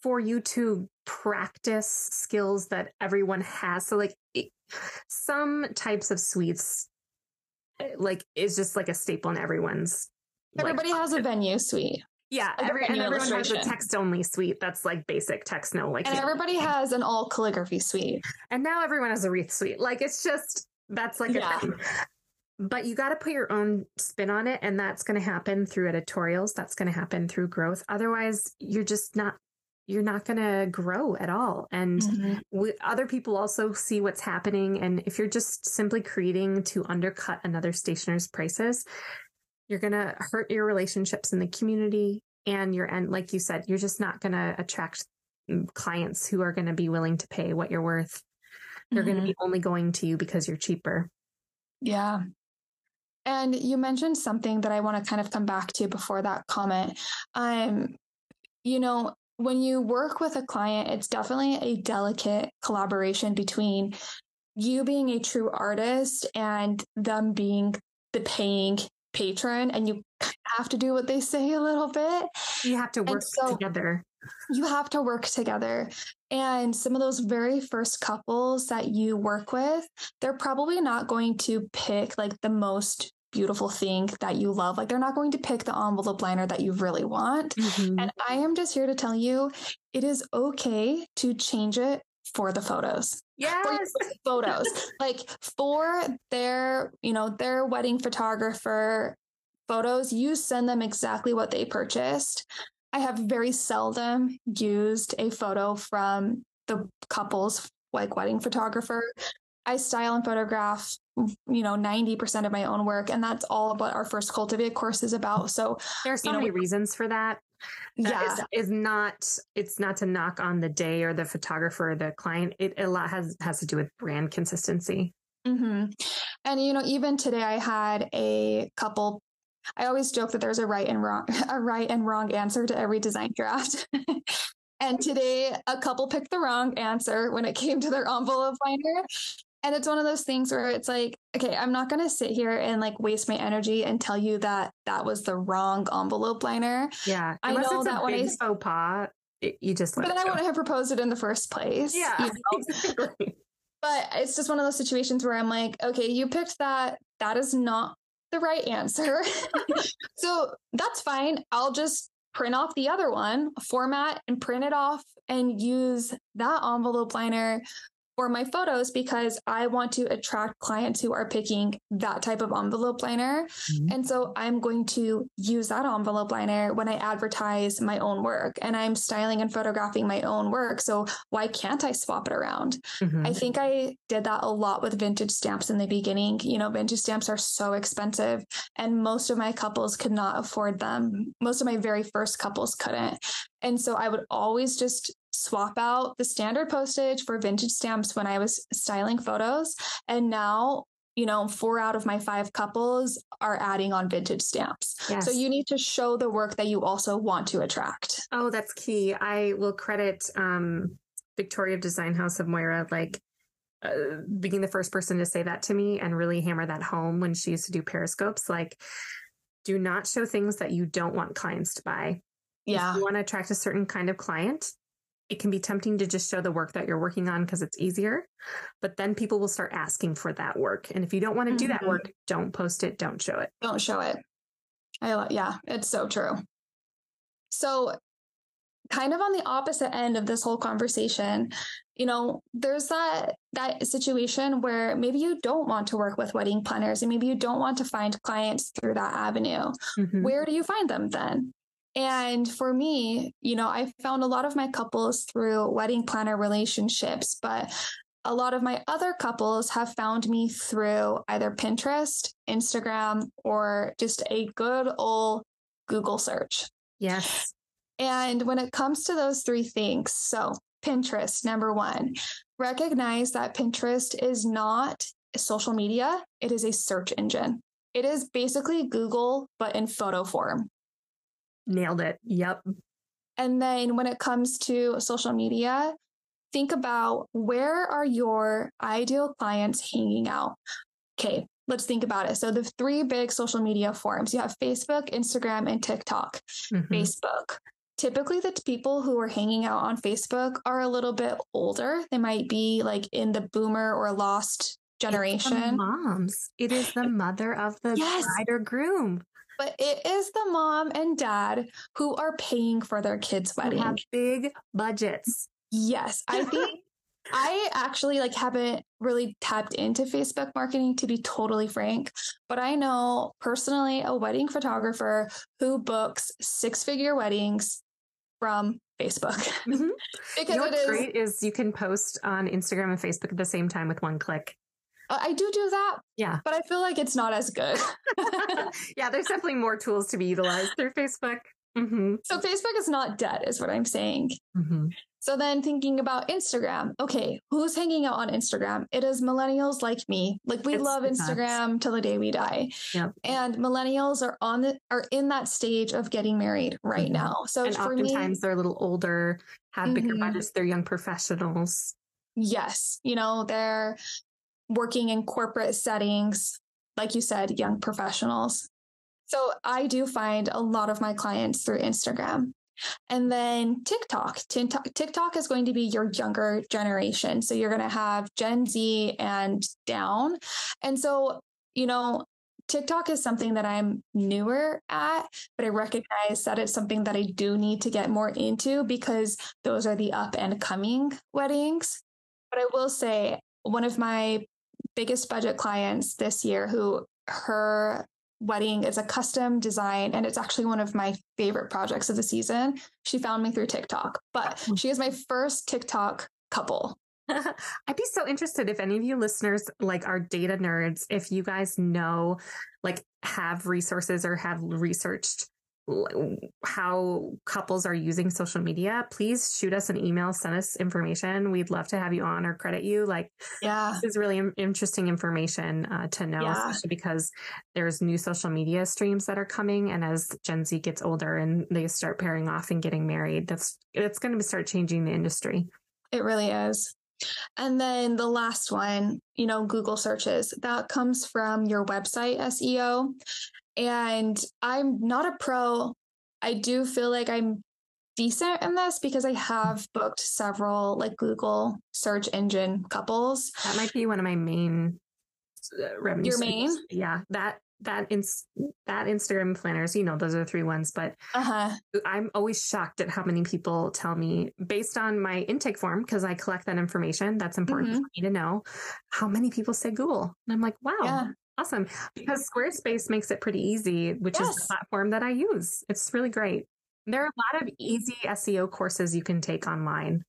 for you to practice skills that everyone has. So like some types of suites like is just like a staple in everyone's everybody like, has a venue suite. Yeah every, and everyone has a text only suite that's like basic text no like and everybody know. has an all calligraphy suite. And now everyone has a wreath suite. Like it's just that's like yeah. a thing. But you got to put your own spin on it and that's going to happen through editorials that's going to happen through growth. Otherwise you're just not you're not going to grow at all. And mm-hmm. we, other people also see what's happening. And if you're just simply creating to undercut another stationer's prices, you're going to hurt your relationships in the community. And you're, and like you said, you're just not going to attract mm, clients who are going to be willing to pay what you're worth. They're mm-hmm. going to be only going to you because you're cheaper. Yeah. And you mentioned something that I want to kind of come back to before that comment. Um, you know, when you work with a client, it's definitely a delicate collaboration between you being a true artist and them being the paying patron and you have to do what they say a little bit. You have to work so together. You have to work together. And some of those very first couples that you work with, they're probably not going to pick like the most beautiful thing that you love. Like they're not going to pick the envelope liner that you really want. Mm-hmm. And I am just here to tell you it is okay to change it for the photos. Yes. photos. like for their, you know, their wedding photographer photos, you send them exactly what they purchased. I have very seldom used a photo from the couple's like wedding photographer. I style and photograph you know 90% of my own work and that's all what our first cultivate course is about. So there are so you know, many reasons for that. That yeah. is, is, not it's not to knock on the day or the photographer or the client. It a lot has has to do with brand consistency. Mm-hmm. and you know even today i had a couple i always joke that there's a right and wrong a right and wrong answer to every design draft. And today, a couple picked the wrong answer when it came to their envelope liner. And it's one of those things where it's like, okay, I'm not going to sit here and like waste my energy and tell you that that was the wrong envelope liner. Yeah. I know that when I faux pas, it, you just But then I wouldn't have proposed it in the first place. Yeah. You know? exactly. But it's just one of those situations where I'm like, okay, you picked that. That is not the right answer. so that's fine. I'll just print off the other one, format and print it off and use that envelope liner for my photos because I want to attract clients who are picking that type of envelope liner. Mm-hmm. And so I'm going to use that envelope liner when I advertise my own work and I'm styling and photographing my own work. So why can't I swap it around? Mm-hmm. I think I did that a lot with vintage stamps in the beginning. You know, vintage stamps are so expensive and most of my couples could not afford them. Most of my very first couples couldn't. And so I would always just swap out the standard postage for vintage stamps when I was styling photos. And now, you know, four out of my five couples are adding on vintage stamps. Yes. So you need to show the work that you also want to attract. Oh, that's key. I will credit um, Victoria Design House of Moira, like uh, being the first person to say that to me and really hammer that home when she used to do periscopes. Like, do not show things that you don't want clients to buy. Yeah. If you want to attract a certain kind of client, it can be tempting to just show the work that you're working on because it's easier. But then people will start asking for that work. And if you don't want to do mm-hmm. that work, don't post it, don't show it. Don't show it. I yeah, it's so true. So kind of on the opposite end of this whole conversation, you know, there's that that situation where maybe you don't want to work with wedding planners and maybe you don't want to find clients through that avenue. Mm-hmm. Where do you find them then? And for me, you know, I found a lot of my couples through wedding planner relationships, but a lot of my other couples have found me through either Pinterest, Instagram, or just a good old Google search. Yes. And when it comes to those three things, so Pinterest, number one, recognize that Pinterest is not social media, it is a search engine. It is basically Google, but in photo form. Nailed it. Yep. And then when it comes to social media, think about where are your ideal clients hanging out? Okay, let's think about it. So the three big social media forums, you have Facebook, Instagram, and TikTok. Mm-hmm. Facebook. Typically the people who are hanging out on Facebook are a little bit older. They might be like in the boomer or lost generation. moms. It is the mother of the yes. bride or groom. But it is the mom and dad who are paying for their kids' wedding. Have big budgets. Yes. I think I actually like haven't really tapped into Facebook marketing to be totally frank, but I know personally a wedding photographer who books six-figure weddings from Facebook. Mm-hmm. because you know what's great is you can post on Instagram and Facebook at the same time with one click. I do do that. Yeah. But I feel like it's not as good. yeah, there's definitely more tools to be utilized through Facebook. Mm-hmm. So Facebook is not dead, is what I'm saying. Mm-hmm. So then thinking about Instagram, okay, who's hanging out on Instagram? It is millennials like me. Like we it's love Instagram till the day we die. Yep. And millennials are on the are in that stage of getting married right mm-hmm. now. So and for oftentimes me, they're a little older, have bigger mm-hmm. budgets, they're young professionals. Yes. You know, they're working in corporate settings, like you said, young professionals. So I do find a lot of my clients through Instagram. And then TikTok. TikTok is going to be your younger generation. So you're going to have Gen Z and down. And so, you know, TikTok is something that I'm newer at, but I recognize that it's something that I do need to get more into because those are the up and coming weddings. But I will say, one of my biggest budget clients this year who her wedding is a custom design and it's actually one of my favorite projects of the season. She found me through TikTok, but hmm. she is my first TikTok couple. I'd be so interested if any of you listeners like are data nerds, if you guys know, like have resources or have researched how couples are using social media, please shoot us an email, send us information. We'd love to have you on or credit you. Like, yeah, this is really interesting information uh, to know, yeah. especially because there's new social media streams that are coming. And as Gen Z gets older and they start pairing off and getting married, that's, it's going to start changing the industry. It really is. And then the last one, you know, Google searches that comes from your website SEO. And I'm not a pro. I do feel like I'm decent in this because I have booked several like Google search engine couples. That might be one of my main uh, revenue. Your main? Yeah. That that in, that Instagram planners, you know, those are the three ones. But uh-huh. I'm always shocked at how many people tell me, based on my intake form, because I collect that information. That's important mm-hmm. for me to know. How many people say Google? And I'm like, wow, yeah. Awesome. Because Squarespace makes it pretty easy, which yes. is the platform that I use. It's really great. There are a lot of easy SEO courses you can take online.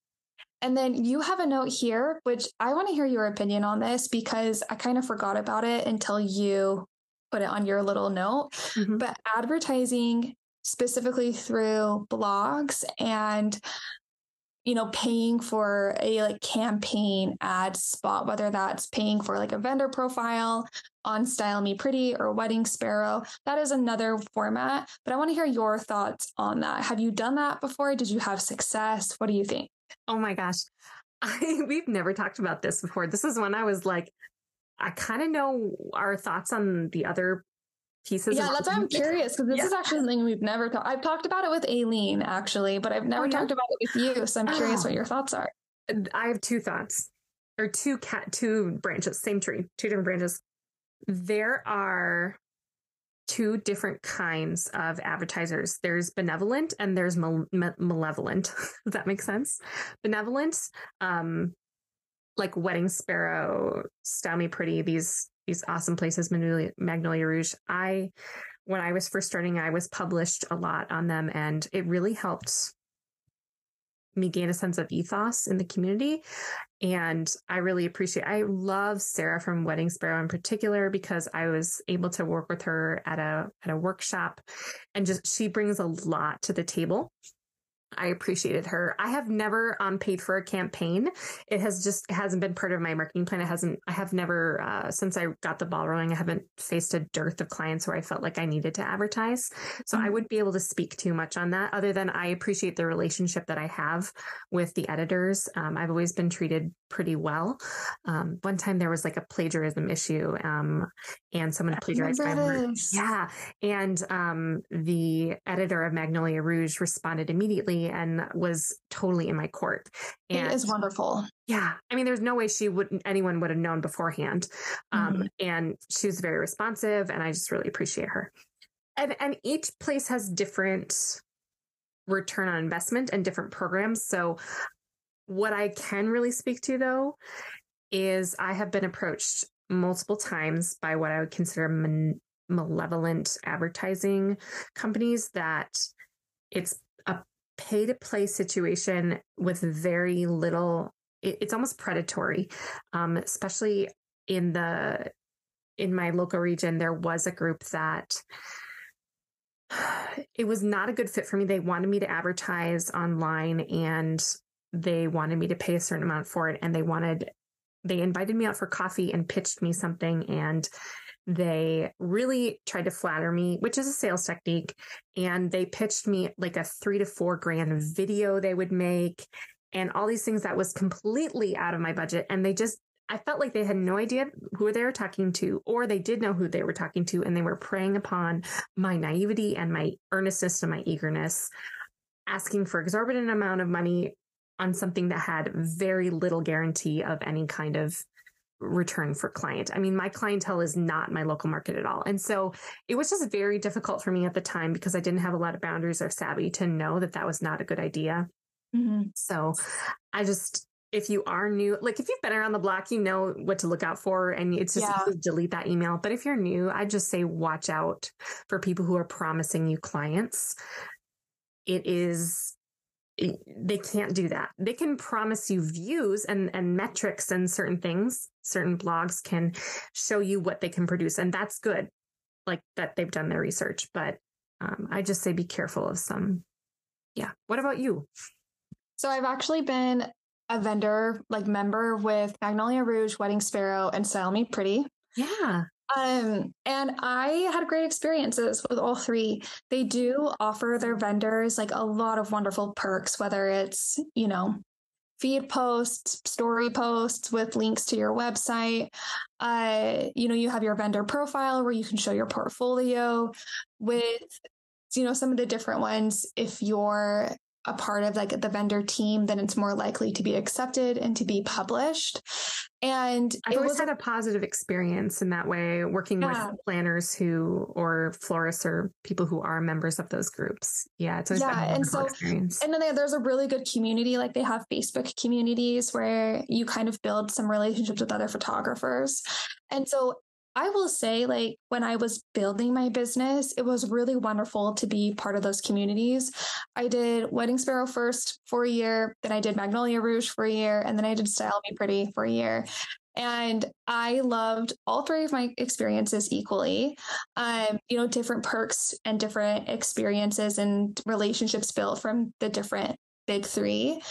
And then you have a note here, which I want to hear your opinion on this because I kind of forgot about it until you put it on your little note. Mm-hmm. But advertising specifically through blogs and you know paying for a like campaign ad spot whether that's paying for like a vendor profile on style me pretty or wedding sparrow that is another format but i want to hear your thoughts on that. Have you done that before? Did you have success? What do you think? Oh my gosh. I, we've never talked about this before. This is when i was like i kind of know our thoughts on the other pieces. Yeah, that's why I'm curious because this yeah. is actually something we've never talked. I've talked about it with Aileen actually, but I've never oh, yeah. talked about it with you. So I'm curious what your thoughts are. I have two thoughts, or two cat, two branches, same tree, two different branches. There are two different kinds of advertisers. There's benevolent and there's malevolent. Does that make sense? Benevolent, um, like Wedding Sparrow, Me Pretty, these these awesome places, Magnolia, Rouge. I, when I was first starting, I was published a lot on them and it really helped me gain a sense of ethos in the community. And I really appreciate, I love Sarah from Wedding Sparrow in particular because I was able to work with her at a, at a workshop and just, she brings a lot to the table I appreciated her. I have never um, paid for a campaign. It has just it hasn't been part of my marketing plan. It hasn't. I have never uh, since I got the ball rolling. I haven't faced a dearth of clients where I felt like I needed to advertise. So mm-hmm. I wouldn't be able to speak too much on that. Other than I appreciate the relationship that I have with the editors. Um, I've always been treated pretty well. Um, one time there was like a plagiarism issue, um, and someone plagiarized my work. Yeah, and um, the editor of Magnolia Rouge responded immediately and was totally in my court. And it is wonderful. Yeah. I mean, there's no way she would anyone would have known beforehand. Um, mm-hmm. and she was very responsive and I just really appreciate her. And and each place has different return on investment and different programs. So what I can really speak to though is I have been approached multiple times by what I would consider man- malevolent advertising companies that it's pay to play situation with very little it, it's almost predatory. Um, especially in the in my local region there was a group that it was not a good fit for me. They wanted me to advertise online and they wanted me to pay a certain amount for it and they wanted they invited me out for coffee and pitched me something and they really tried to flatter me, which is a sales technique. And they pitched me like a three to four grand video they would make and all these things that was completely out of my budget. And they just, I felt like they had no idea who they were talking to, or they did know who they were talking to, and they were preying upon my naivety and my earnestness and my eagerness, asking for exorbitant amount of money on something that had very little guarantee of any kind of return for client. I mean, my clientele is not my local market at all. And so it was just very difficult for me at the time because I didn't have a lot of boundaries or savvy to know that that was not a good idea. Mm-hmm. So I just, if you are new, like if you've been around the block, you know what to look out for and it's just yeah. delete that email. But if you're new, I just say watch out for people who are promising you clients. It is they can't do that. They can promise you views and, and metrics and certain things. Certain blogs can show you what they can produce, and that's good. Like that they've done their research. But um, I just say be careful of some. Yeah. What about you? So I've actually been a vendor, like member with Magnolia Rouge, Wedding Sparrow, and Style Me Pretty. Yeah. Um, and I had great experiences with all three. They do offer their vendors like a lot of wonderful perks, whether it's, you know, feed posts, story posts with links to your website. Uh, you know, you have your vendor profile where you can show your portfolio with, you know, some of the different ones. If you're a part of like the vendor team, then it's more likely to be accepted and to be published. And I always was, had a positive experience in that way, working yeah. with planners who or florists or people who are members of those groups. Yeah, it's always yeah, and so experience. and then there's a really good community. Like they have Facebook communities where you kind of build some relationships with other photographers. And so I will say, like, when I was building my business, it was really wonderful to be part of those communities. I did Wedding Sparrow first for a year, then I did Magnolia Rouge for a year, and then I did Style Me Pretty for a year. And I loved all three of my experiences equally. Um, you know, different perks and different experiences and relationships built from the different big three.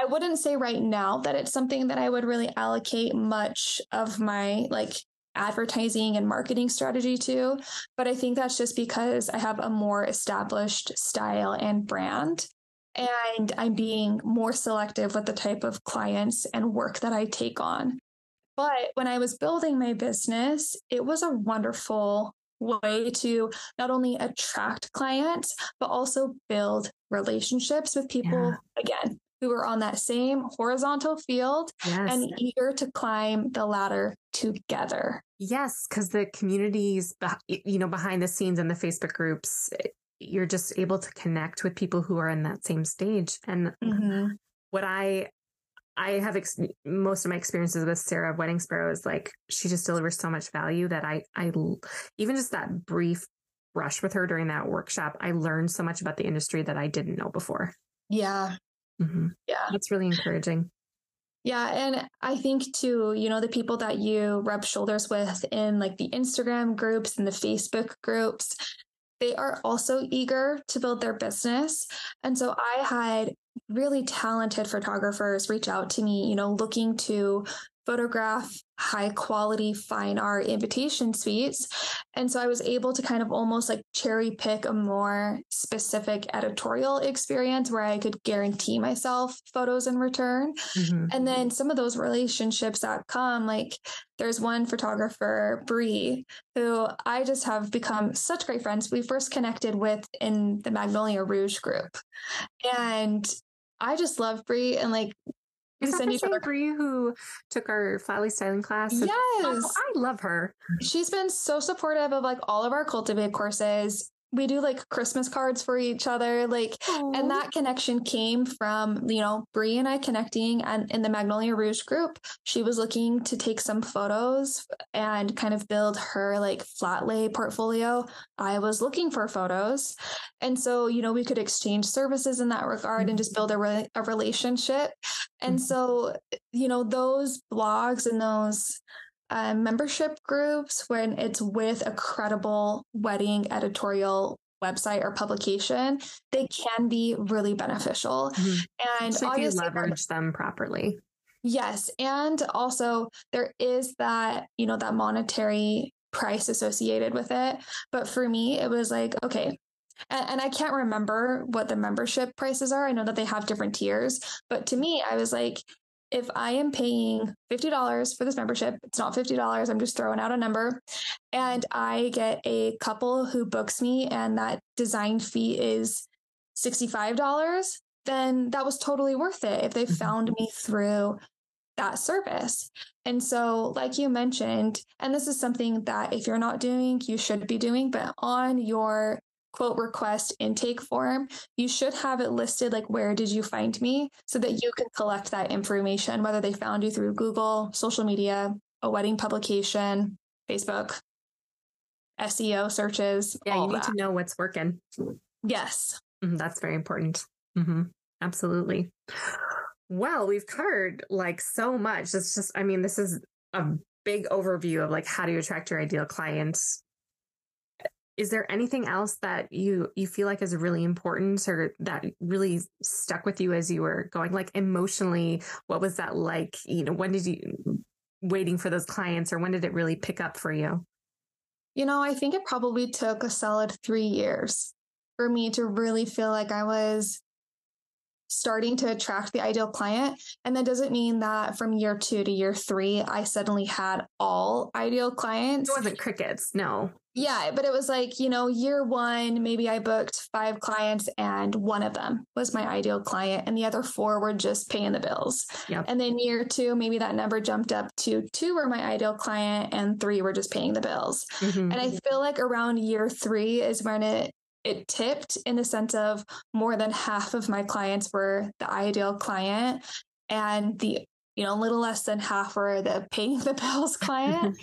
I wouldn't say right now that it's something that I would really allocate much of my like advertising and marketing strategy too. But I think that's just because I have a more established style and brand. And I'm being more selective with the type of clients and work that I take on. But when I was building my business, it was a wonderful way to not only attract clients, but also build relationships with people, yeah. again, who are on that same horizontal field yes. and eager to climb the ladder together. Yes, because the communities, you know, behind the scenes in the Facebook groups, you're just able to connect with people who are in that same stage. And mm-hmm. what I I have ex- most of my experiences with Sarah Wedding Sparrow is like she just delivers so much value that I I even just that brief brush with her during that workshop, I learned so much about the industry that I didn't know before. Yeah, Mm-hmm. Yeah. That's really encouraging. Yeah. And I think too, you know, the people that you rub shoulders with in like the Instagram groups and the Facebook groups, they are also eager to build their business. And so I had really talented photographers reach out to me, you know, looking to photograph high quality fine art invitation suites. And so I was able to kind of almost like cherry pick a more specific editorial experience where I could guarantee myself photos in return. Mm-hmm. And then some of those relationships that come, like there's one photographer, Bree, who I just have become such great friends. We first connected with in the Magnolia Rouge group. And I just love Bree and like is that the same Bree who took our Flat Lay styling class? Oh, yes, oh, I love her. She's been so supportive of like all of our cultivate courses we do like Christmas cards for each other, like, Aww. and that connection came from you know Bree and I connecting, and in the Magnolia Rouge group, she was looking to take some photos and kind of build her like flat lay portfolio. I was looking for photos, and so you know we could exchange services in that regard mm-hmm. and just build a, re- a relationship. And mm-hmm. so you know those blogs and those uh, membership groups when it's with a credible wedding editorial website or publication, they can be really beneficial. Mm-hmm. And so obviously, leverage them properly. Yes. And also, there is that, you know, that monetary price associated with it. But for me, it was like, okay, and, and, I can't remember what the membership prices are. I know that they have different tiers, but to me, I was like, if I am paying $50 for this membership, it's not $50, I'm just throwing out a number, and I get a couple who books me and that design fee is $65, then that was totally worth it if they mm-hmm. found me through that service. And so, like you mentioned, and this is something that if you're not doing, you should be doing, but on your quote request intake form, you should have it listed like where did you find me so that you can collect that information, whether they found you through Google, social media, a wedding publication, Facebook, SEO searches. Yeah, you need that. to know what's working. Yes. Mm-hmm, that's very important. Mm-hmm. Absolutely. Well, we've covered like so much. It's just, I mean, this is a big overview of like how do you attract your ideal clients is there anything else that you you feel like is really important or that really stuck with you as you were going like emotionally what was that like? You know when did you waiting for those clients or when did it really pick up for you? You know i think it probably took a solid 3 years for me to really feel like i was starting to attract the ideal client. And that doesn't mean that from year two to year three, I suddenly had all ideal clients. It wasn't crickets, no. Yeah, but it was like, you know, year one, maybe I booked five clients and one of them was my ideal client and the other four were just paying the bills. Yep. And then year two, maybe that number jumped up to two were my ideal client and three were just paying the bills. Mm-hmm. And I feel like around year three is when it it tipped in the sense of more than half of my clients were the ideal client and the you know, a little less than half were the paying the bills client.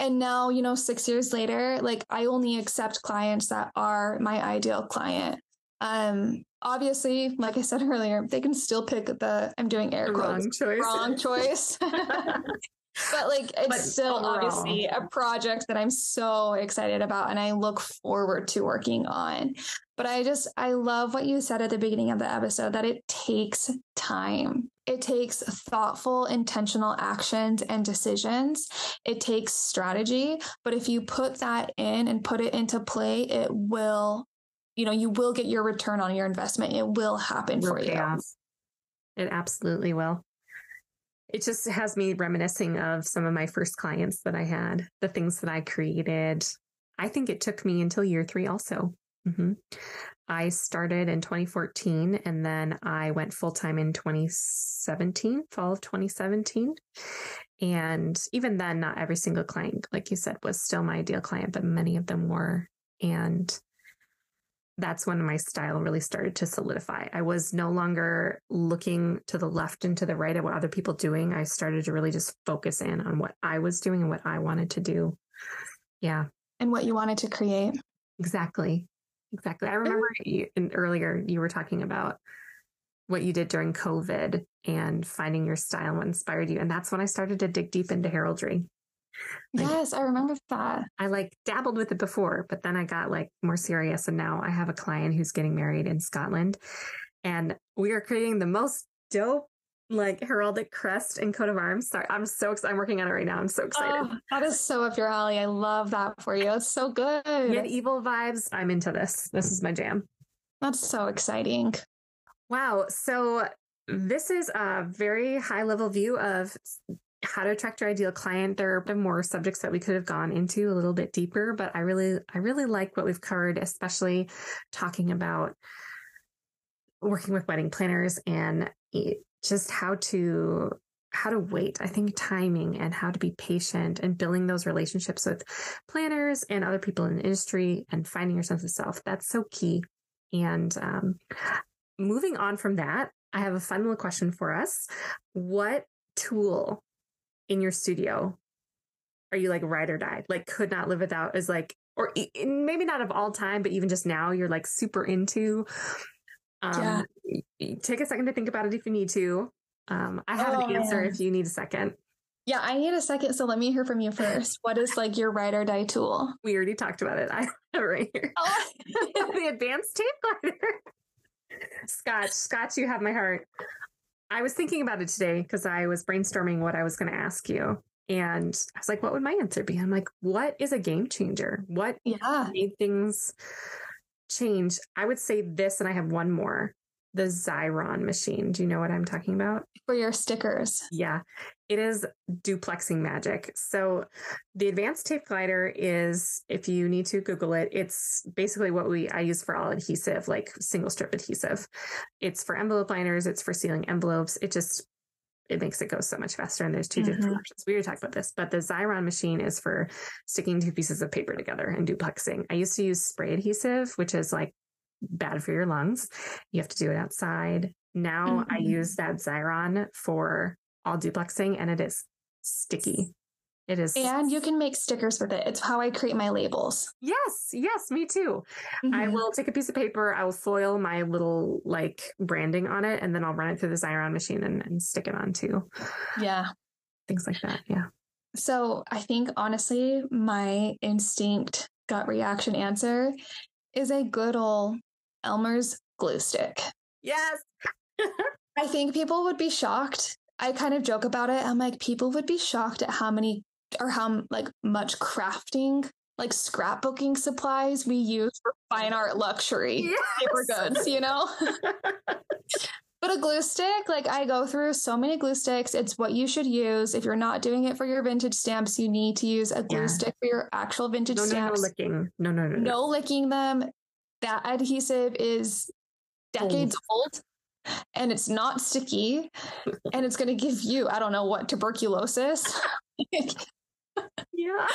and now, you know, six years later, like I only accept clients that are my ideal client. Um, obviously, like I said earlier, they can still pick the I'm doing air quotes wrong choice. Wrong choice. but like it's but still oh, obviously a project that I'm so excited about and I look forward to working on. But I just I love what you said at the beginning of the episode that it takes time. It takes thoughtful, intentional actions and decisions. It takes strategy. But if you put that in and put it into play, it will, you know, you will get your return on your investment. It will happen for you. It absolutely will. It just has me reminiscing of some of my first clients that I had, the things that I created. I think it took me until year three also. Mm-hmm. I started in 2014 and then I went full time in 2017, fall of 2017. And even then, not every single client, like you said, was still my ideal client, but many of them were. And that's when my style really started to solidify. I was no longer looking to the left and to the right at what other people doing. I started to really just focus in on what I was doing and what I wanted to do. Yeah. And what you wanted to create. Exactly. Exactly. I remember you, earlier you were talking about what you did during COVID and finding your style and what inspired you. And that's when I started to dig deep into heraldry. Yes, I remember that. I like dabbled with it before, but then I got like more serious. And now I have a client who's getting married in Scotland. And we are creating the most dope like heraldic crest and coat of arms. Sorry, I'm so excited. I'm working on it right now. I'm so oh, excited. Oh, that is so up your alley. I love that for you. It's so good. Medieval vibes. I'm into this. This is my jam. That's so exciting. Wow. So this is a very high level view of how to attract your ideal client. There are more subjects that we could have gone into a little bit deeper, but I really, I really like what we've covered, especially talking about working with wedding planners and just how to how to wait. I think timing and how to be patient and building those relationships with planners and other people in the industry and finding your sense of self. That's so key. And um, moving on from that, I have a fun little question for us. What tool in your studio are you like ride or die? Like could not live without is like, or maybe not of all time, but even just now you're like super into. Um, yeah. Take a second to think about it if you need to. Um, I have oh, an answer man. if you need a second. Yeah, I need a second. So let me hear from you first. What is like your ride or die tool? We already talked about it. I have it right here. Oh. the advanced tape glider. Scotch, Scotch, you have my heart. I was thinking about it today because I was brainstorming what I was going to ask you. And I was like, what would my answer be? I'm like, what is a game changer? What yeah. made things change? I would say this, and I have one more the Xyron machine. Do you know what I'm talking about? For your stickers. Yeah. It is duplexing magic. So the advanced tape glider is, if you need to Google it, it's basically what we I use for all adhesive, like single strip adhesive. It's for envelope liners, it's for sealing envelopes. It just it makes it go so much faster. And there's 2 mm-hmm. different options. We were talking about this, but the Xyron machine is for sticking two pieces of paper together and duplexing. I used to use spray adhesive, which is like bad for your lungs. You have to do it outside. Now mm-hmm. I use that Xyron for all duplexing and it is sticky. It is. And you can make stickers with it. It's how I create my labels. Yes. Yes. Me too. Mm-hmm. I will take a piece of paper. I will foil my little like branding on it and then I'll run it through the Xyron machine and, and stick it on too. Yeah. Things like that. Yeah. So I think honestly, my instinct gut reaction answer is a good old Elmer's glue stick. Yes. I think people would be shocked. I kind of joke about it. I'm like, people would be shocked at how many or how like much crafting, like scrapbooking supplies we use for fine art luxury yes. paper goods, you know? but a glue stick, like I go through so many glue sticks. It's what you should use. If you're not doing it for your vintage stamps, you need to use a glue yeah. stick for your actual vintage no, stamps. No, no licking. No, no, no, no. No licking them that adhesive is decades old, old and it's not sticky and it's going to give you i don't know what tuberculosis yeah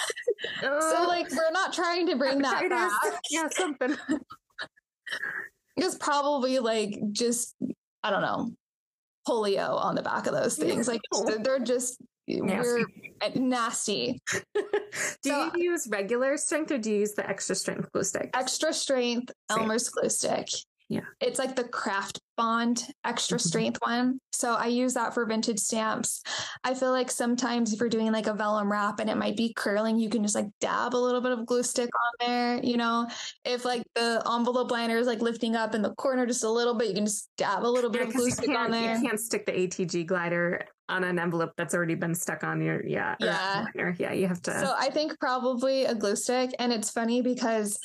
so like we're not trying to bring that back yeah something it's probably like just i don't know polio on the back of those things like oh. they're just nasty. we're nasty. do so, you use regular strength or do you use the extra strength glue stick? Extra strength Same. Elmer's glue stick. Yeah. It's like the craft bond extra mm-hmm. strength one. So I use that for vintage stamps. I feel like sometimes if you're doing like a vellum wrap and it might be curling, you can just like dab a little bit of glue stick on there. You know, if like the envelope liner is like lifting up in the corner just a little bit, you can just dab a little bit yeah, of glue stick on there. You can't stick the ATG glider on an envelope that's already been stuck on your yeah yeah yeah you have to so i think probably a glue stick and it's funny because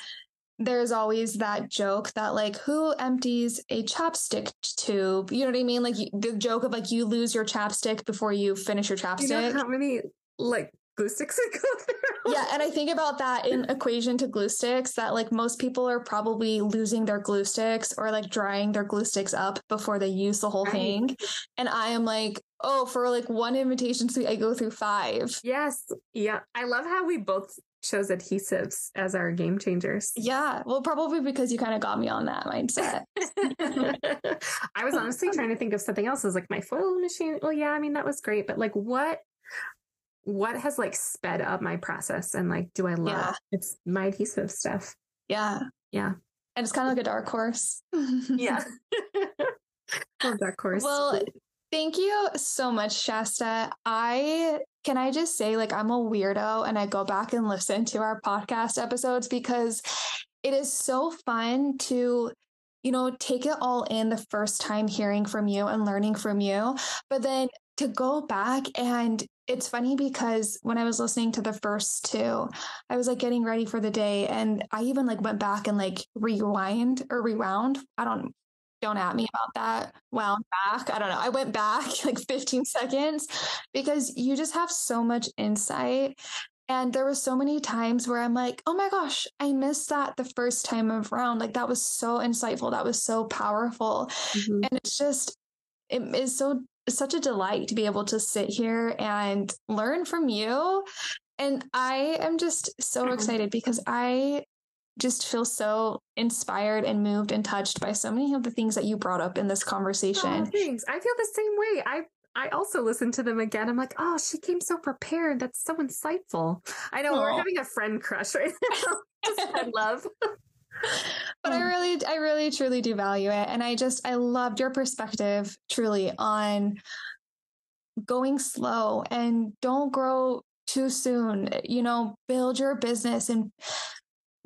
there's always that joke that like who empties a chapstick tube? You know what i mean? Like the joke of like you lose your chapstick before you finish your chapstick you know how many like glue sticks that go through yeah and i think about that in equation to glue sticks that like most people are probably losing their glue sticks or like drying their glue sticks up before they use the whole right. thing and i am like oh for like one invitation suite i go through five. Yes. Yeah i love how we both chose adhesives as our game changers. Yeah, well, probably because you kind of got me on that mindset. I was honestly trying to think of something else. I was like, my foil machine. Well, yeah, I mean, that was great, but like, what, what has like sped up my process and like, do I love? Yeah. It's my adhesive stuff. Yeah, yeah, and it's kind of like a dark horse. yeah, dark horse. Well, Thank you so much, Shasta. I can I just say, like, I'm a weirdo and I go back and listen to our podcast episodes because it is so fun to you know, take it all in the first time hearing from you and learning from you. But then to go back and it's funny because when I was listening to the first two, I was like getting ready for the day and I even like went back and like rewind or rewound. I don't don't at me about that. Wound back. I don't know. I went back like 15 seconds because you just have so much insight. And there were so many times where I'm like, oh my gosh, I missed that the first time around. Like that was so insightful. That was so powerful. Mm-hmm. And it's just, it is so, such a delight to be able to sit here and learn from you. And I am just so mm-hmm. excited because I just feel so inspired and moved and touched by so many of the things that you brought up in this conversation. Oh, thanks. I feel the same way. I I also listened to them again. I'm like, oh, she came so prepared. That's so insightful. I know oh. we're having a friend crush right now. just friend love. but I hmm. really, I really, truly do value it. And I just, I loved your perspective truly on going slow and don't grow too soon. You know, build your business and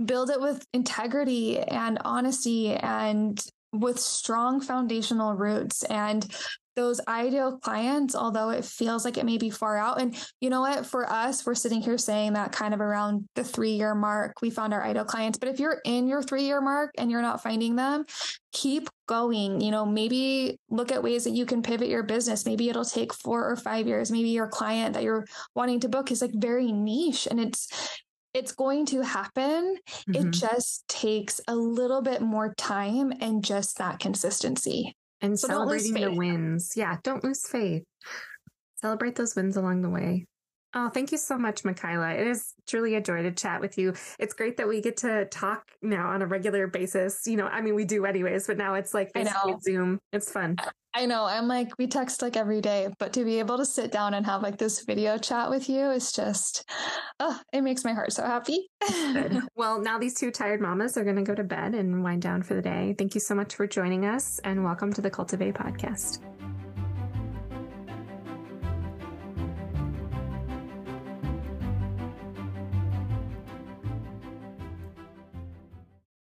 build it with integrity and honesty and with strong foundational roots and those ideal clients, although it feels like it may be far out. And you know what? For us, we're sitting here saying that kind of around the three year mark, we found our ideal clients. But if you're in your three year mark and you're not finding them, keep going. You know, maybe look at ways that you can pivot your business. Maybe it'll take four or five years. Maybe your client that you're wanting to book is like very niche and it's, it's going to happen. Mm-hmm. It just takes a little bit more time and just that consistency. And so celebrating the wins. Yeah, don't lose faith. Celebrate those wins along the way. Oh, thank you so much, Michaela. It is truly a joy to chat with you. It's great that we get to talk now on a regular basis. You know, I mean, we do anyways, but now it's like this Zoom. It's fun. I know. I'm like, we text like every day, but to be able to sit down and have like this video chat with you is just, oh, it makes my heart so happy. well, now these two tired mamas are going to go to bed and wind down for the day. Thank you so much for joining us and welcome to the Cultivate podcast.